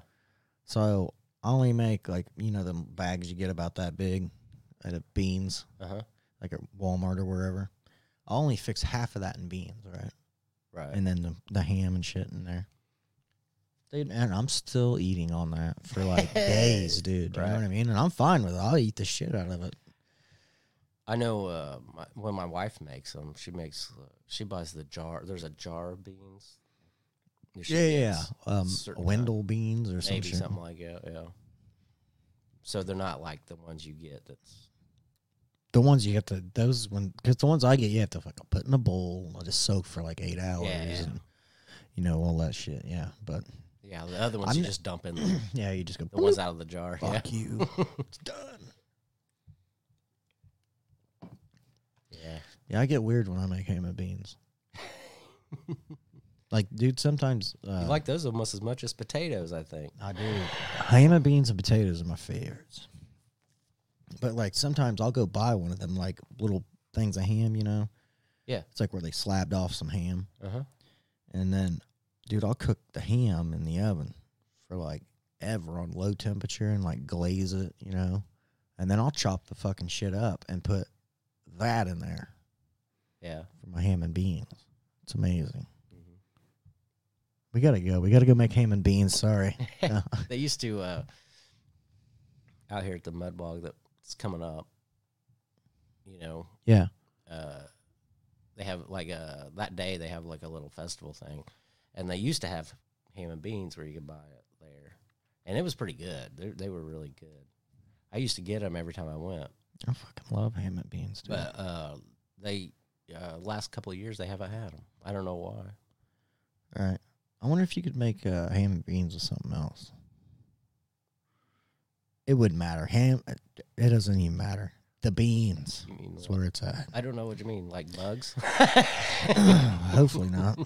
So I only make like you know the bags you get about that big, out of beans, Uh huh. like at Walmart or wherever. I only fix half of that in beans, right? Right. and then the, the ham and shit in there. Dude, man, I'm still eating on that for like *laughs* days, dude. You know what I mean? And I'm fine with it. I'll eat the shit out of it. I know uh, my, when my wife makes them, she makes uh, she buys the jar. There's a jar of beans. Yeah, yeah. Um, Wendell beans or time- some maybe something like that. Yeah. So they're not like the ones you get. That's The ones you have to those when because the ones I get you have to fucking put in a bowl, let just soak for like eight hours, Yeah. and you know all that shit. Yeah, but yeah. The other ones I'm you just dump in *clears throat* the, yeah, you just go. the ones out of the jar. Fuck yeah. you. *laughs* it's done. Yeah. Yeah, I get weird when I make ham and beans. *laughs* like, dude, sometimes uh, You like those almost as much as potatoes, I think. I do. Ham and beans and potatoes are my favorites. But like sometimes I'll go buy one of them like little things of ham, you know. Yeah. It's like where they slabbed off some ham, Uh huh. and then, dude, I'll cook the ham in the oven for like ever on low temperature and like glaze it, you know, and then I'll chop the fucking shit up and put that in there Yeah. for my ham and beans. It's amazing. We gotta go. We gotta go make ham and beans. Sorry. *laughs* *laughs* They used to uh, out here at the mud bog that's coming up. You know, yeah. uh, they have like a that day they have like a little festival thing, and they used to have ham and beans where you could buy it there, and it was pretty good. They they were really good. I used to get them every time I went, I fucking love ham and beans, dude. but uh, they uh, last couple of years they haven't had them. I don't know why. All right. I wonder if you could make uh, ham and beans with something else. It wouldn't matter. Ham, it doesn't even matter. The beans You mean is what? where it's at. I don't know what you mean, like bugs. *laughs* Hopefully not.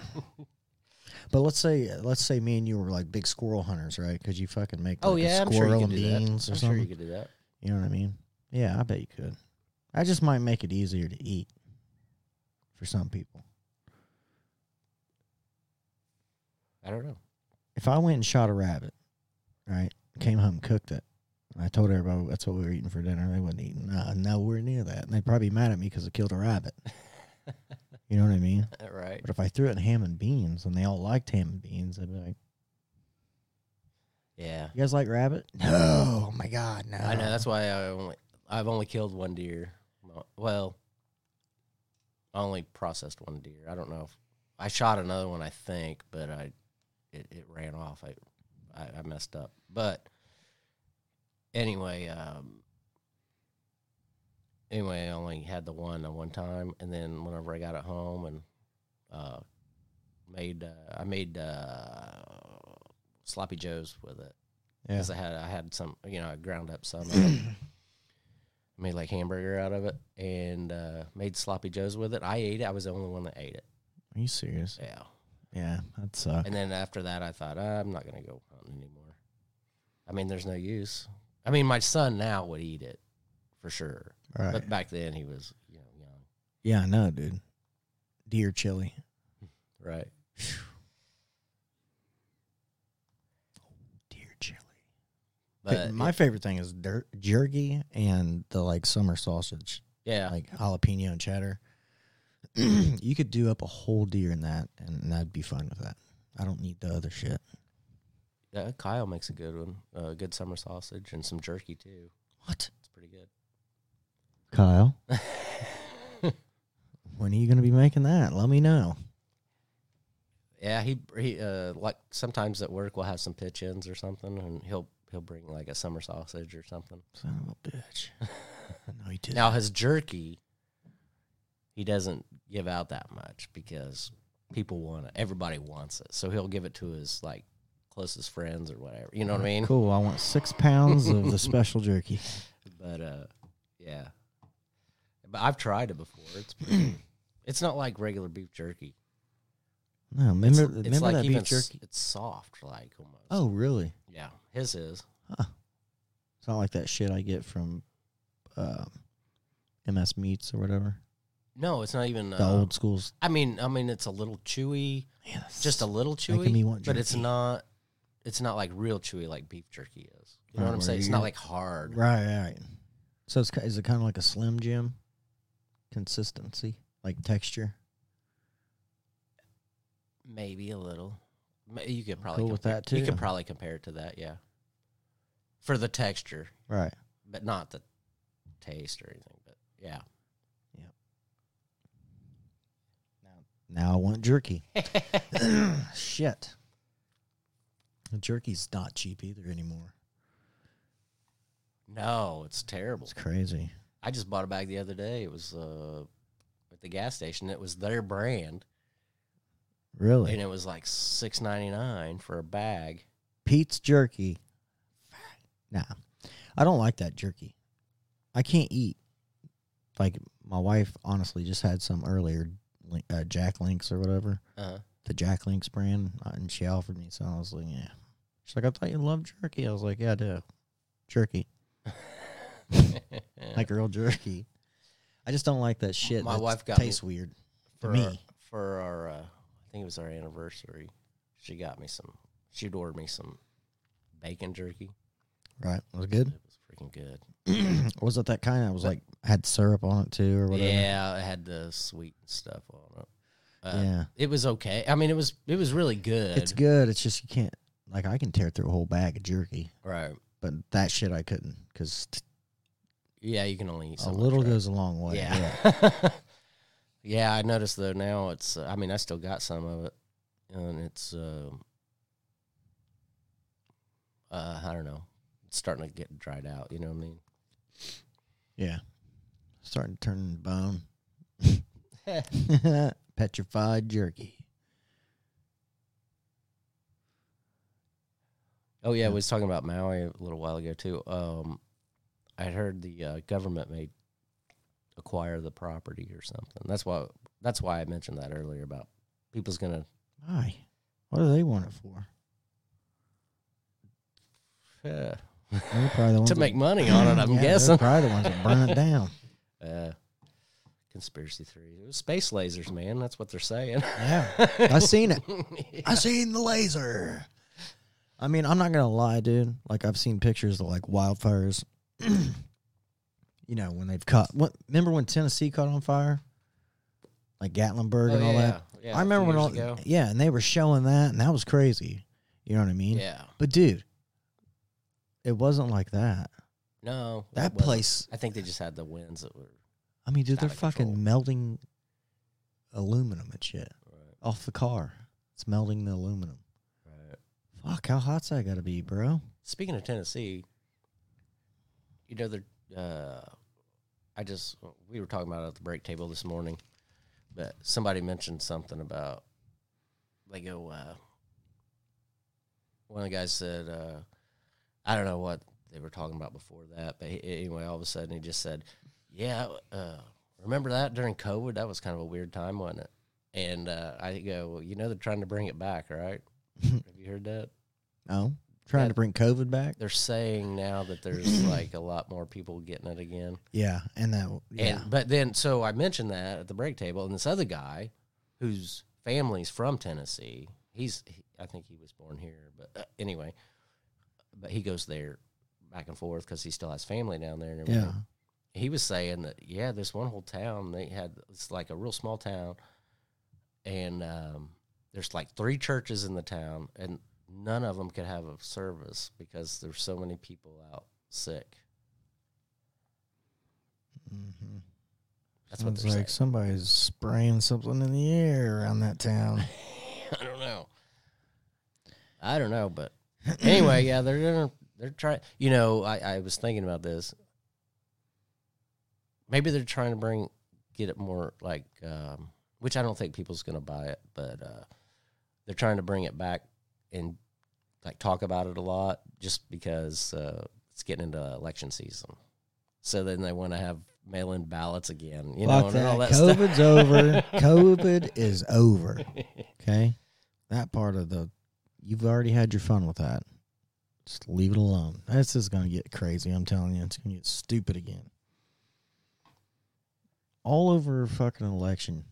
But let's say, let's say me and you were like big squirrel hunters, right? Could you fucking make like oh yeah, a I'm sure squirrel could and that. beans or I'm something? sure you could do that. You know what I mean? Yeah, I bet you could. I just might make it easier to eat for some people. I don't know. If I went and shot a rabbit, right, came home cooked it, and I told everybody that's what we were eating for dinner, they wouldn't eat no, nowhere near that. And they'd probably be mad at me because I killed a rabbit. *laughs* you know what I mean? Right. But if I threw it in ham and beans and they all liked ham and beans, they'd be like, Yeah. You guys like rabbit? No. Oh my God, no. I know. That's why I only I've only killed one deer. Well, I only processed one deer. I don't know if I shot another one. I think, but I it, it ran off. I, I I messed up. But anyway, um, anyway, I only had the one the one time, and then whenever I got it home and uh, made uh, I made uh, sloppy joes with it Yeah. because I had I had some you know I ground up some of *coughs* it, made like hamburger out of it and uh, made sloppy joes with it. I ate it. I was the only one that ate it. Are you serious? Yeah. Yeah, that sucks. And then after that, I thought "Ah, I'm not gonna go hunting anymore. I mean, there's no use. I mean, my son now would eat it for sure, Right. but back then he was you know young, yeah, I know, dude. Deer chili. right? Deer chili. But my it- favorite thing is dirt jerky and the like summer sausage, yeah, like jalapeno and cheddar. *clears throat* you could do up a whole deer in that, and I'd be fine with that. I don't need the other shit. yeah, Kyle makes a good one, a uh, good summer sausage and some jerky too. What, It's pretty good. Kyle? *laughs* when are you going to be making that? Let me know. Yeah, he he uh like sometimes at work we'll have some pitch ins or something, and he'll he'll bring like a summer sausage or something. Son of a bitch. *laughs* no, he didn't. Now his jerky, he doesn't give out that much because people want it. Everybody wants it, so he'll give it to his like closest friends or whatever. You know what I mean? Cool. I want six pounds of the *laughs* special jerky. But uh, yeah. But I've tried it before. It's pretty, *clears throat* it's not like regular beef jerky. No, It's, remember, it's remember like that beef jerky? s- It's soft, like almost. Oh, really? yeah. His is. Huh. It's not like that shit I get from um, MS Meats or whatever. No, it's not even The uh, old schools. I mean, I mean, it's a little chewy, that's just a little chewy, me want but it's not. It's not like real chewy like beef jerky is. You know Right, what I'm saying? It's not like hard. right, right. So it's is it kind of like a Slim Jim consistency, like texture? Maybe a little. You could probably cool with compare- that, You could probably compare it to that, yeah. For the texture, Right. but not the taste or anything. But yeah, Now I want jerky. *laughs* *clears throat* Shit. Jerky's not cheap either anymore. no, it's terrible. It's crazy. I just bought a bag the other day. It was uh, at the gas station. It was their brand, Really? and it was like six ninety nine for a bag. Pete's jerky. Nah, I don't like that jerky. I can't eat. Like my wife, honestly, just had some earlier, li- uh, Jack Link's or whatever, Uh, the Jack Link's brand, uh, and she offered me some. I was like, yeah. She's like, I thought you loved jerky. I was like, yeah, I do. Jerky, *laughs* like real jerky. I just don't like that shit. My that wife got me- tastes weird for me. Our, for our, uh, I think it was our anniversary. She got me some. She'd ordered me some bacon jerky. Right? Was it good? Freaking good. *clears throat* was it that kind that was like had syrup on it too, or whatever? Yeah, it had the sweet stuff on it. Uh, Yeah. it was okay. I mean, it was it was really good. It's good. It's just you can't like I can tear through a whole bag of jerky, right? but that shit I couldn't because Yeah, you can only eat a so much, little right? goes a long way. Yeah. *laughs* yeah, I noticed though now it's. Uh, I mean, I still got some of it, and it's. Um, uh, I don't know. Starting to get dried out. You know what I mean? yeah. Starting to turn bone. *laughs* *laughs* Petrified jerky. Oh yeah, Yeah. we was talking about Maui a little while ago too. Um, I heard the uh, government may acquire the property or something. That's why. That's why I mentioned that earlier about people's gonna. Why? What do they want it for? Uh, They're probably the *laughs* ones to that- make money on it, I'm Yeah, they're guessing. probably the ones that burn it *laughs* down. Uh, conspiracy theory. It was space lasers, man. That's what they're saying. Yeah, I seen it. *laughs* I seen the laser. I mean, I'm not gonna lie, dude. Like I've seen pictures of like wildfires. *clears throat* you know when they've caught. What? Remember when Tennessee caught on fire? Like Gatlinburg Oh, and all yeah, that. yeah, I remember when all. ago. Yeah, and they were showing that, and that was crazy. You know what I mean? Yeah. But dude, it wasn't like that. No. it That wasn't. place. I think they just had the winds that were. I mean, dude, they're of fucking control. melting aluminum and shit Right. off the car. It's melting the aluminum. Right. Fuck, how hot's that got to be, bro? Speaking of Tennessee, you know, they're, uh, I just, we were talking about it at the break table this morning, but somebody mentioned something about, they go, uh, one of the guys said, uh, I don't know what they were talking about before that, but he, anyway, all of a sudden he just said, yeah, uh, remember that during COVID? That was kind of a weird time, wasn't it? And uh, I go, well, you know, they're trying to bring it back, right? *laughs* Have you heard that? Oh, trying Yeah. to bring COVID back? they're saying now that there's *clears throat* like a lot more people getting it again. Yeah, and that, yeah. And but then so I mentioned that at the break table, and this other guy, whose family's from Tennessee, he's he, I think he was born here, but uh, anyway, but he goes there back and forth because he still has family down there and everything. yeah. He was saying that yeah, this one whole town they had it's like a real small town, and um, there's like three churches in the town, and none of them could have a service because there's so many people out sick. Mm-hmm. That's what Sounds they're like somebody's spraying something in the air around that town. *laughs* I don't know. I don't know, but anyway, yeah, they're gonna they're trying. You know, I I was thinking about this. Maybe they're trying to bring get it more like, um, which I don't think people's gonna buy it, but uh, they're trying to bring it back and like talk about it a lot, just because uh, it's getting into election season. So then they want to have mail-in ballots again, you know, Fuck and all that. that stuff. COVID's over. *laughs* COVID is over. *laughs* Okay, that part of the you've already had your fun with that. Just leave it alone. This is gonna get crazy. I'm telling you, it's gonna get stupid again. All over fucking election.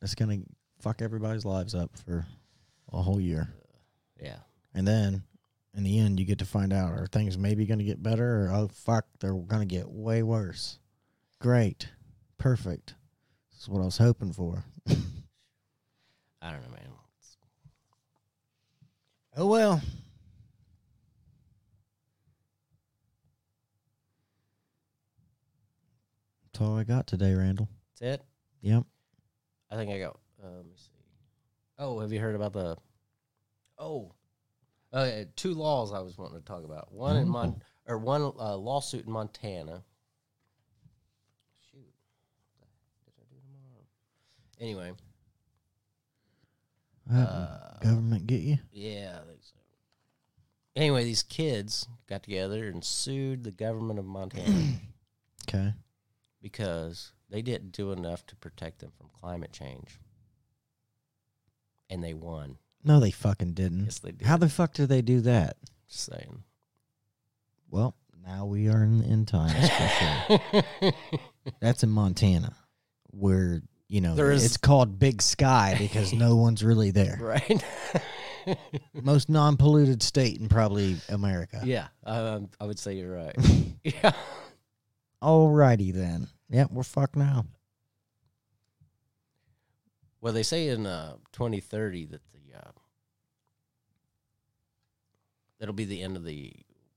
It's gonna fuck everybody's lives up for a whole year, yeah. and then in the end, you get to find out are things maybe gonna get better, or oh fuck, they're gonna get way worse. Great, perfect. This is what I was hoping for. *laughs* I don't know, man. Oh well. That's all I got today, Randall. That's it. Yep. I think I got. Uh, let me see. Oh, have you heard about the? Oh, uh, two laws I was wanting to talk about. One in Mon Oh. or one uh, lawsuit in Montana. Shoot, what did I do tomorrow? Anyway, Uh, government get you? yeah, I think so. Anyway, these kids got together and sued the government of Montana *clears throat* Okay. because they didn't do enough to protect them from climate change, and they won. No, they fucking didn't. Yes, they did. How the fuck did they do that? Just saying. Well, now we are in the end times for sure. *laughs* That's in Montana, where you know There is- it's called Big Sky because no *laughs* one's really there. right? *laughs* Most non-polluted state in probably America. yeah, um, I would say you're right. *laughs* yeah. Alrighty then. Yep, we're fucked now. Well, they say in uh, 2030 that the uh, that'll be the end of the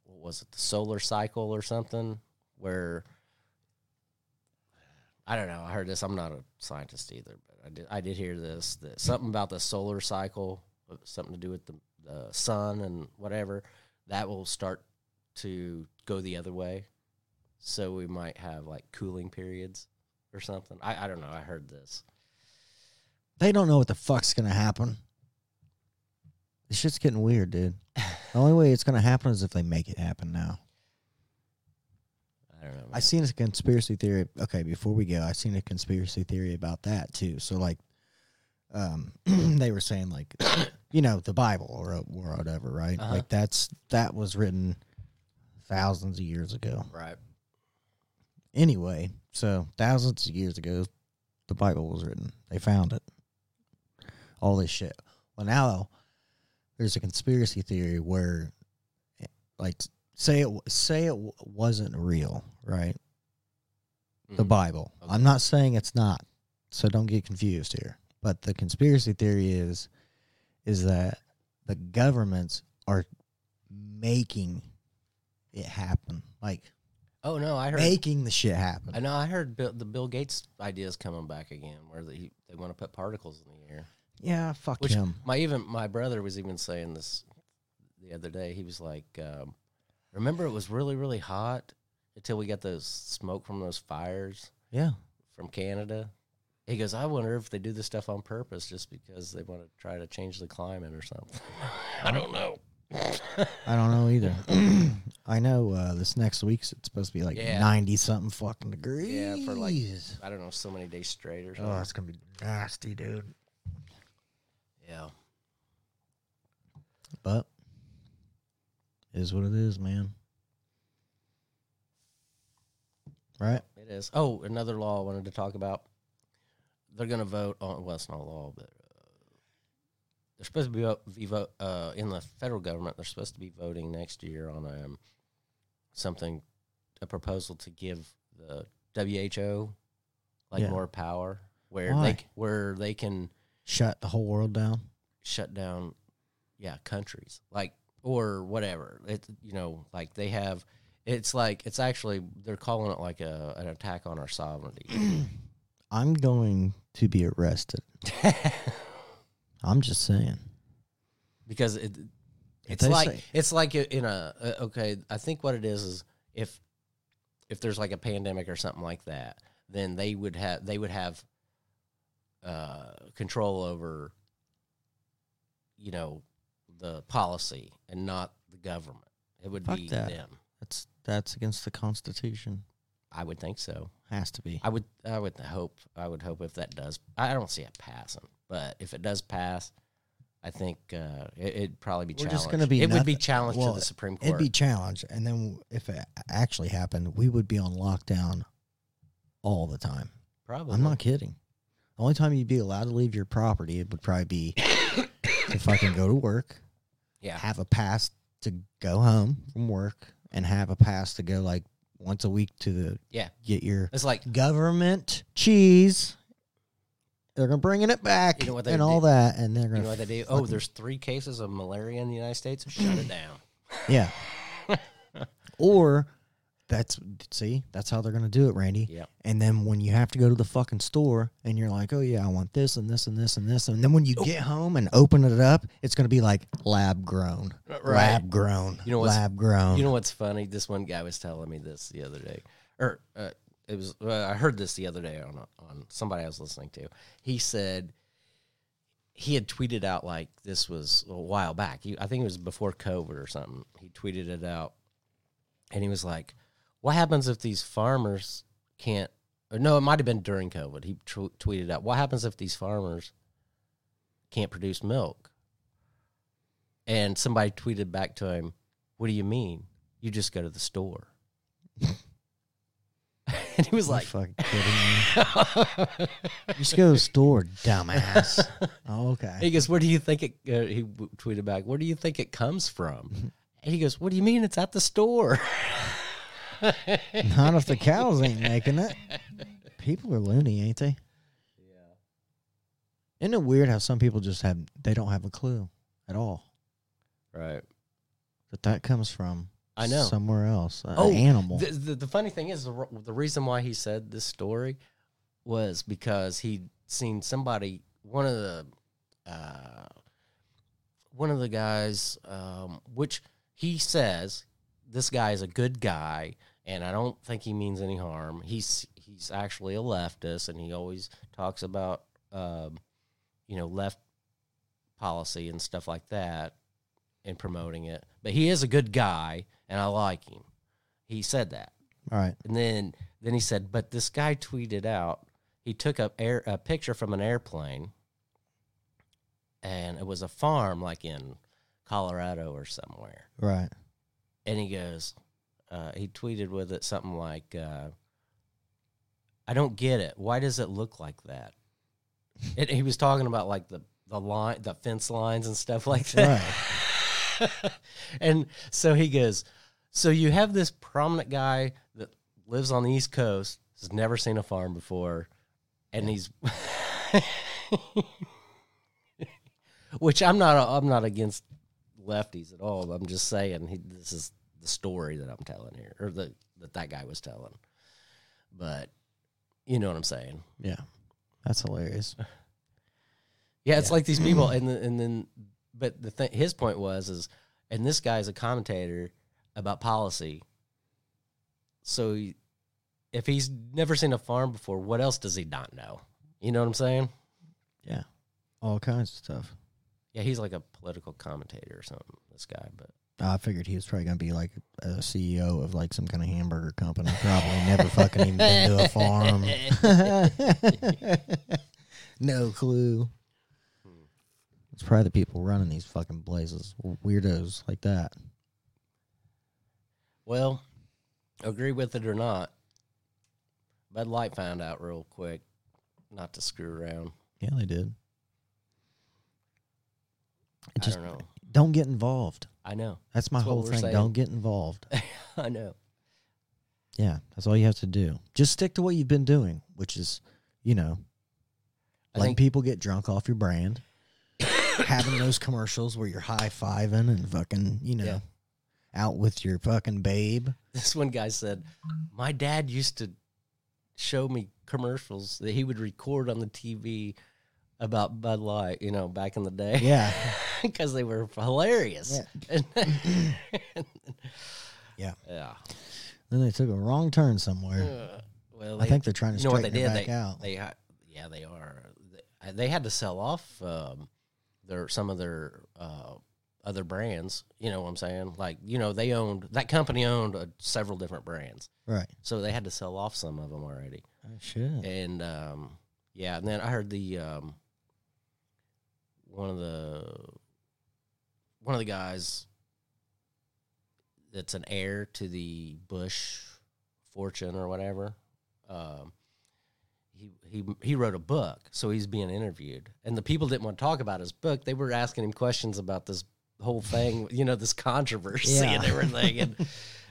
what was it the solar cycle or something where I don't know. I heard this. I'm not a scientist either, but I did. I did hear this. That something about the solar cycle, uh, something to do with the, the sun and whatever, that will start to go the other way. So we might have like cooling periods or something. I, I don't know. I heard this. They don't know what the fuck's gonna happen. This shit's getting weird, dude. The only way it's gonna happen is if they make it happen now. I don't. I seen a conspiracy theory. Okay, before we go, I seen a conspiracy theory about that too. So like, um, *clears throat* they were saying like, *coughs* you know, the Bible or or whatever, right? Uh-huh. Like that's that was written thousands of years ago. Right. Anyway, so thousands of years ago, the Bible was written. They found it. All this shit. Well, now there's a conspiracy theory where, eh, like, say it say it wasn't real, right? The Mhm. Bible. Okay. I'm not saying it's not, so don't get confused here. But the conspiracy theory is is that the governments are making it happen. Like Oh no, I heard. making the shit happen. I know. I heard Bill, the Bill Gates idea is coming back again, where they they want to put particles in the air. yeah, fuck Which him. my even my brother was even saying this the other day. He was like, um, "Remember, it was really really hot until we got those smoke from those fires Yeah, from Canada." He goes, "I wonder if they do this stuff on purpose, just because they want to try to change the climate or something." *laughs* I don't know. I don't know either. *clears throat* I know uh, this next week's it's supposed to be like Yeah. ninety something fucking degrees. Yeah, for like I don't know, so many days straight or something. oh, it's gonna be nasty, dude. yeah. But it is what it is, man. Right? It is. Oh, another law I wanted to talk about. They're going to vote on. Well, it's not a law, but uh, they're supposed to be, vo- be vote uh, in the federal government. They're supposed to be voting next year on um, something, a proposal to give the WHO like Yeah. more power, where Why? they where they can Shut the whole world down. shut down, yeah, countries like or whatever. It you know like they have. It's like it's actually they're calling it like a an attack on our sovereignty. *clears throat* I'm going to be arrested. *laughs* I'm just saying. because it it's like say- it's like in a uh, okay i think what it is is if if there's like a pandemic or something like that then they would have they would have uh control over you know the policy and not the government it would Fuck be that. them That's that's against the Constitution. i would think so Has to be. i would i would hope i would hope if that does i don't see it passing but if it does pass I think uh, it, it'd probably be We're challenged. just gonna be it would be challenged well, to the Supreme Court. It'd be challenged, and then if it actually happened, we would be on lockdown all the time. Probably. I'm not kidding. The only time you'd be allowed to leave your property, it would probably be to fucking go to work, Yeah. have a pass to go home from work, and have a pass to go like once a week to the Yeah. get your It's like government cheese. They're gonna bringing it back You know what they and all that, and they're gonna know what they do? Oh, there's three cases of malaria in the United States. Shut it down. yeah. *laughs* or that's see that's how they're gonna do it, Randy. Yep. And then when you have to go to the fucking store and you're like, oh yeah, I want this and this and this and this, and then when you get home and open it up, it's gonna be like lab grown, Right. lab grown, You know what's- lab grown. You know what's funny? This one guy was telling me this the other day, or uh, it was. Uh, I heard this the other day on on somebody I was listening to. He said he had tweeted out like this was a while back. He, I think it was before COVID or something. He tweeted it out, and he was like, "What happens if these farmers can't?" Or no, it might have been during COVID. He tw- tweeted out, "What happens if these farmers can't produce milk?" And somebody tweeted back to him, "What do you mean? You just go to the store." *laughs* and he was You're like, fucking kidding me. You *laughs* just go to the store, dumbass. *laughs* oh, okay. He goes, "Where do you think it?" Uh, he tweeted back, "Where do you think it comes from?" And he goes, "What do you mean? It's at the store." *laughs* Not if the cows ain't making it. People are loony, ain't they? yeah, Isn't it weird how some people just have they don't have a clue at all right. that that comes from I know. somewhere else, an Oh, animal. The, the, the funny thing is, the, the reason why he said this story was because he'd seen somebody, one of the, uh, one of the guys, um, which he says this guy is a good guy, and I don't think he means any harm. He's he's actually a leftist, and he always talks about, um, you know, left policy and stuff like that, and promoting it. But he is a good guy, and I like him. He said that. all right. And then then he said, but this guy tweeted out he took a air a picture from an airplane, and it was a farm like in Colorado or somewhere. Right. And he goes, uh, he tweeted with it something like, uh, "I don't get it. Why does it look like that?" And he was talking about like the the line, the fence lines and stuff like that. Right. *laughs* and so he goes, So you have this prominent guy that lives on the East Coast, has never seen a farm before, and he's *laughs* which I'm not I'm not against lefties at all. I'm just saying he, this is the story that I'm telling here, or the that that guy was telling. But you know what I'm saying? Yeah, that's hilarious. *laughs* Yeah, it's Yeah. like these people, and then, and then, but the thing, his point was is, and this guy's a commentator about policy. So, he- if he's never seen a farm before, what else does he not know? You know what I'm saying? Yeah, all kinds of stuff. Yeah, he's like a political commentator or something. This guy, but I figured he was probably gonna be like a CEO of like some kind of hamburger company. Probably never fucking even been to a *laughs* farm. *laughs* no clue. It's probably the people running these fucking places, weirdos like that. well, agree with it or not, Bud Light found out real quick not to screw around. Yeah, they did. It just I don't know. Don't get involved. I know. That's my That's whole thing. saying. Don't get involved. *laughs* I know. Yeah, that's all you have to do. Just stick to what you've been doing, which is, you know, I letting people get drunk off your brand, *coughs* having those commercials where you're high fiving and fucking, you know, Yeah. out with your fucking babe. this one guy said, My dad used to show me commercials that he would record on the TV about Bud Light, you know, back in the day. Yeah. *laughs* Because they were hilarious. *laughs* *laughs* Yeah. yeah. Then they took a wrong turn somewhere. Uh, well, I think they're trying to you know what straighten they did? back They, out. they, yeah, they are. They, they had to sell off um, their some of their uh, other brands. You know what I'm saying? Like, you know, they owned that company owned uh, several different brands, right. so they had to sell off some of them already. Oh, shit. And um, yeah, and then I heard the um, one of the one of the guys that's an heir to the Busch fortune or whatever. Um, he he he wrote a book, so he's being interviewed, and the people didn't want to talk about his book. They were asking him questions about this whole thing, *laughs* you know, this controversy Yeah. and *laughs* everything, and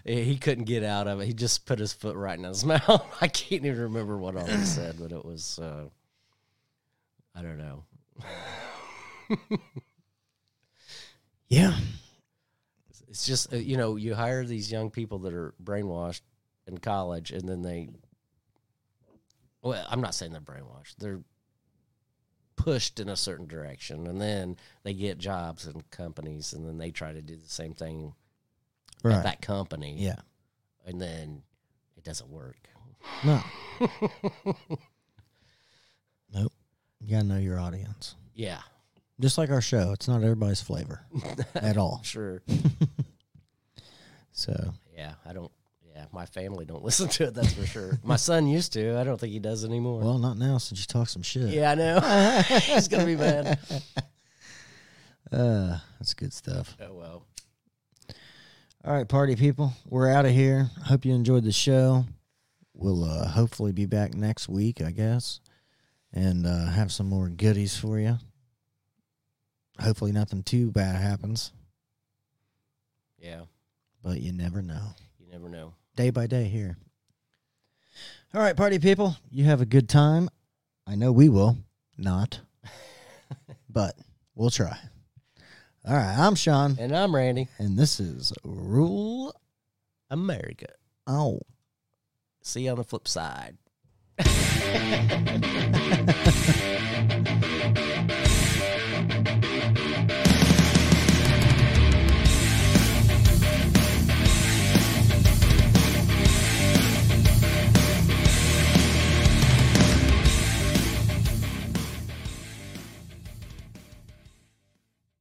he couldn't get out of it. He just put his foot right in his *laughs* mouth. I can't even remember what all he said, but it was uh, I don't know. *laughs* Yeah. It's just uh, you know you hire these young people that are brainwashed in college, and then they. Well, I'm not saying they're brainwashed. They're pushed in a certain direction, and then they get jobs in companies, and then they try to do the same thing Right. at that company. Yeah. and then it doesn't work. No. *laughs* nope. You got to know your audience. Yeah, Just like our show, it's not everybody's flavor *laughs* at all. sure. *laughs* So, Yeah, I don't. Yeah, my family don't *laughs* listen to it. That's for sure. my son used to. I don't think he does anymore. well, not now since you talk some shit. yeah, I know. He's gonna be mad. Uh, that's good stuff. Oh well. All right, party people, we're out of here. Hope you enjoyed the show. We'll uh, hopefully be back next week, I guess, and uh, have some more goodies for you. Hopefully, nothing too bad happens, Yeah, but you never know. you never know. Day by day here. All right, party people, you have a good time. I know we will. Not, *laughs* but we'll try. All right, I'm Shawn, And I'm Randy. and this is Rural America. Oh. See you on the flip side. *laughs*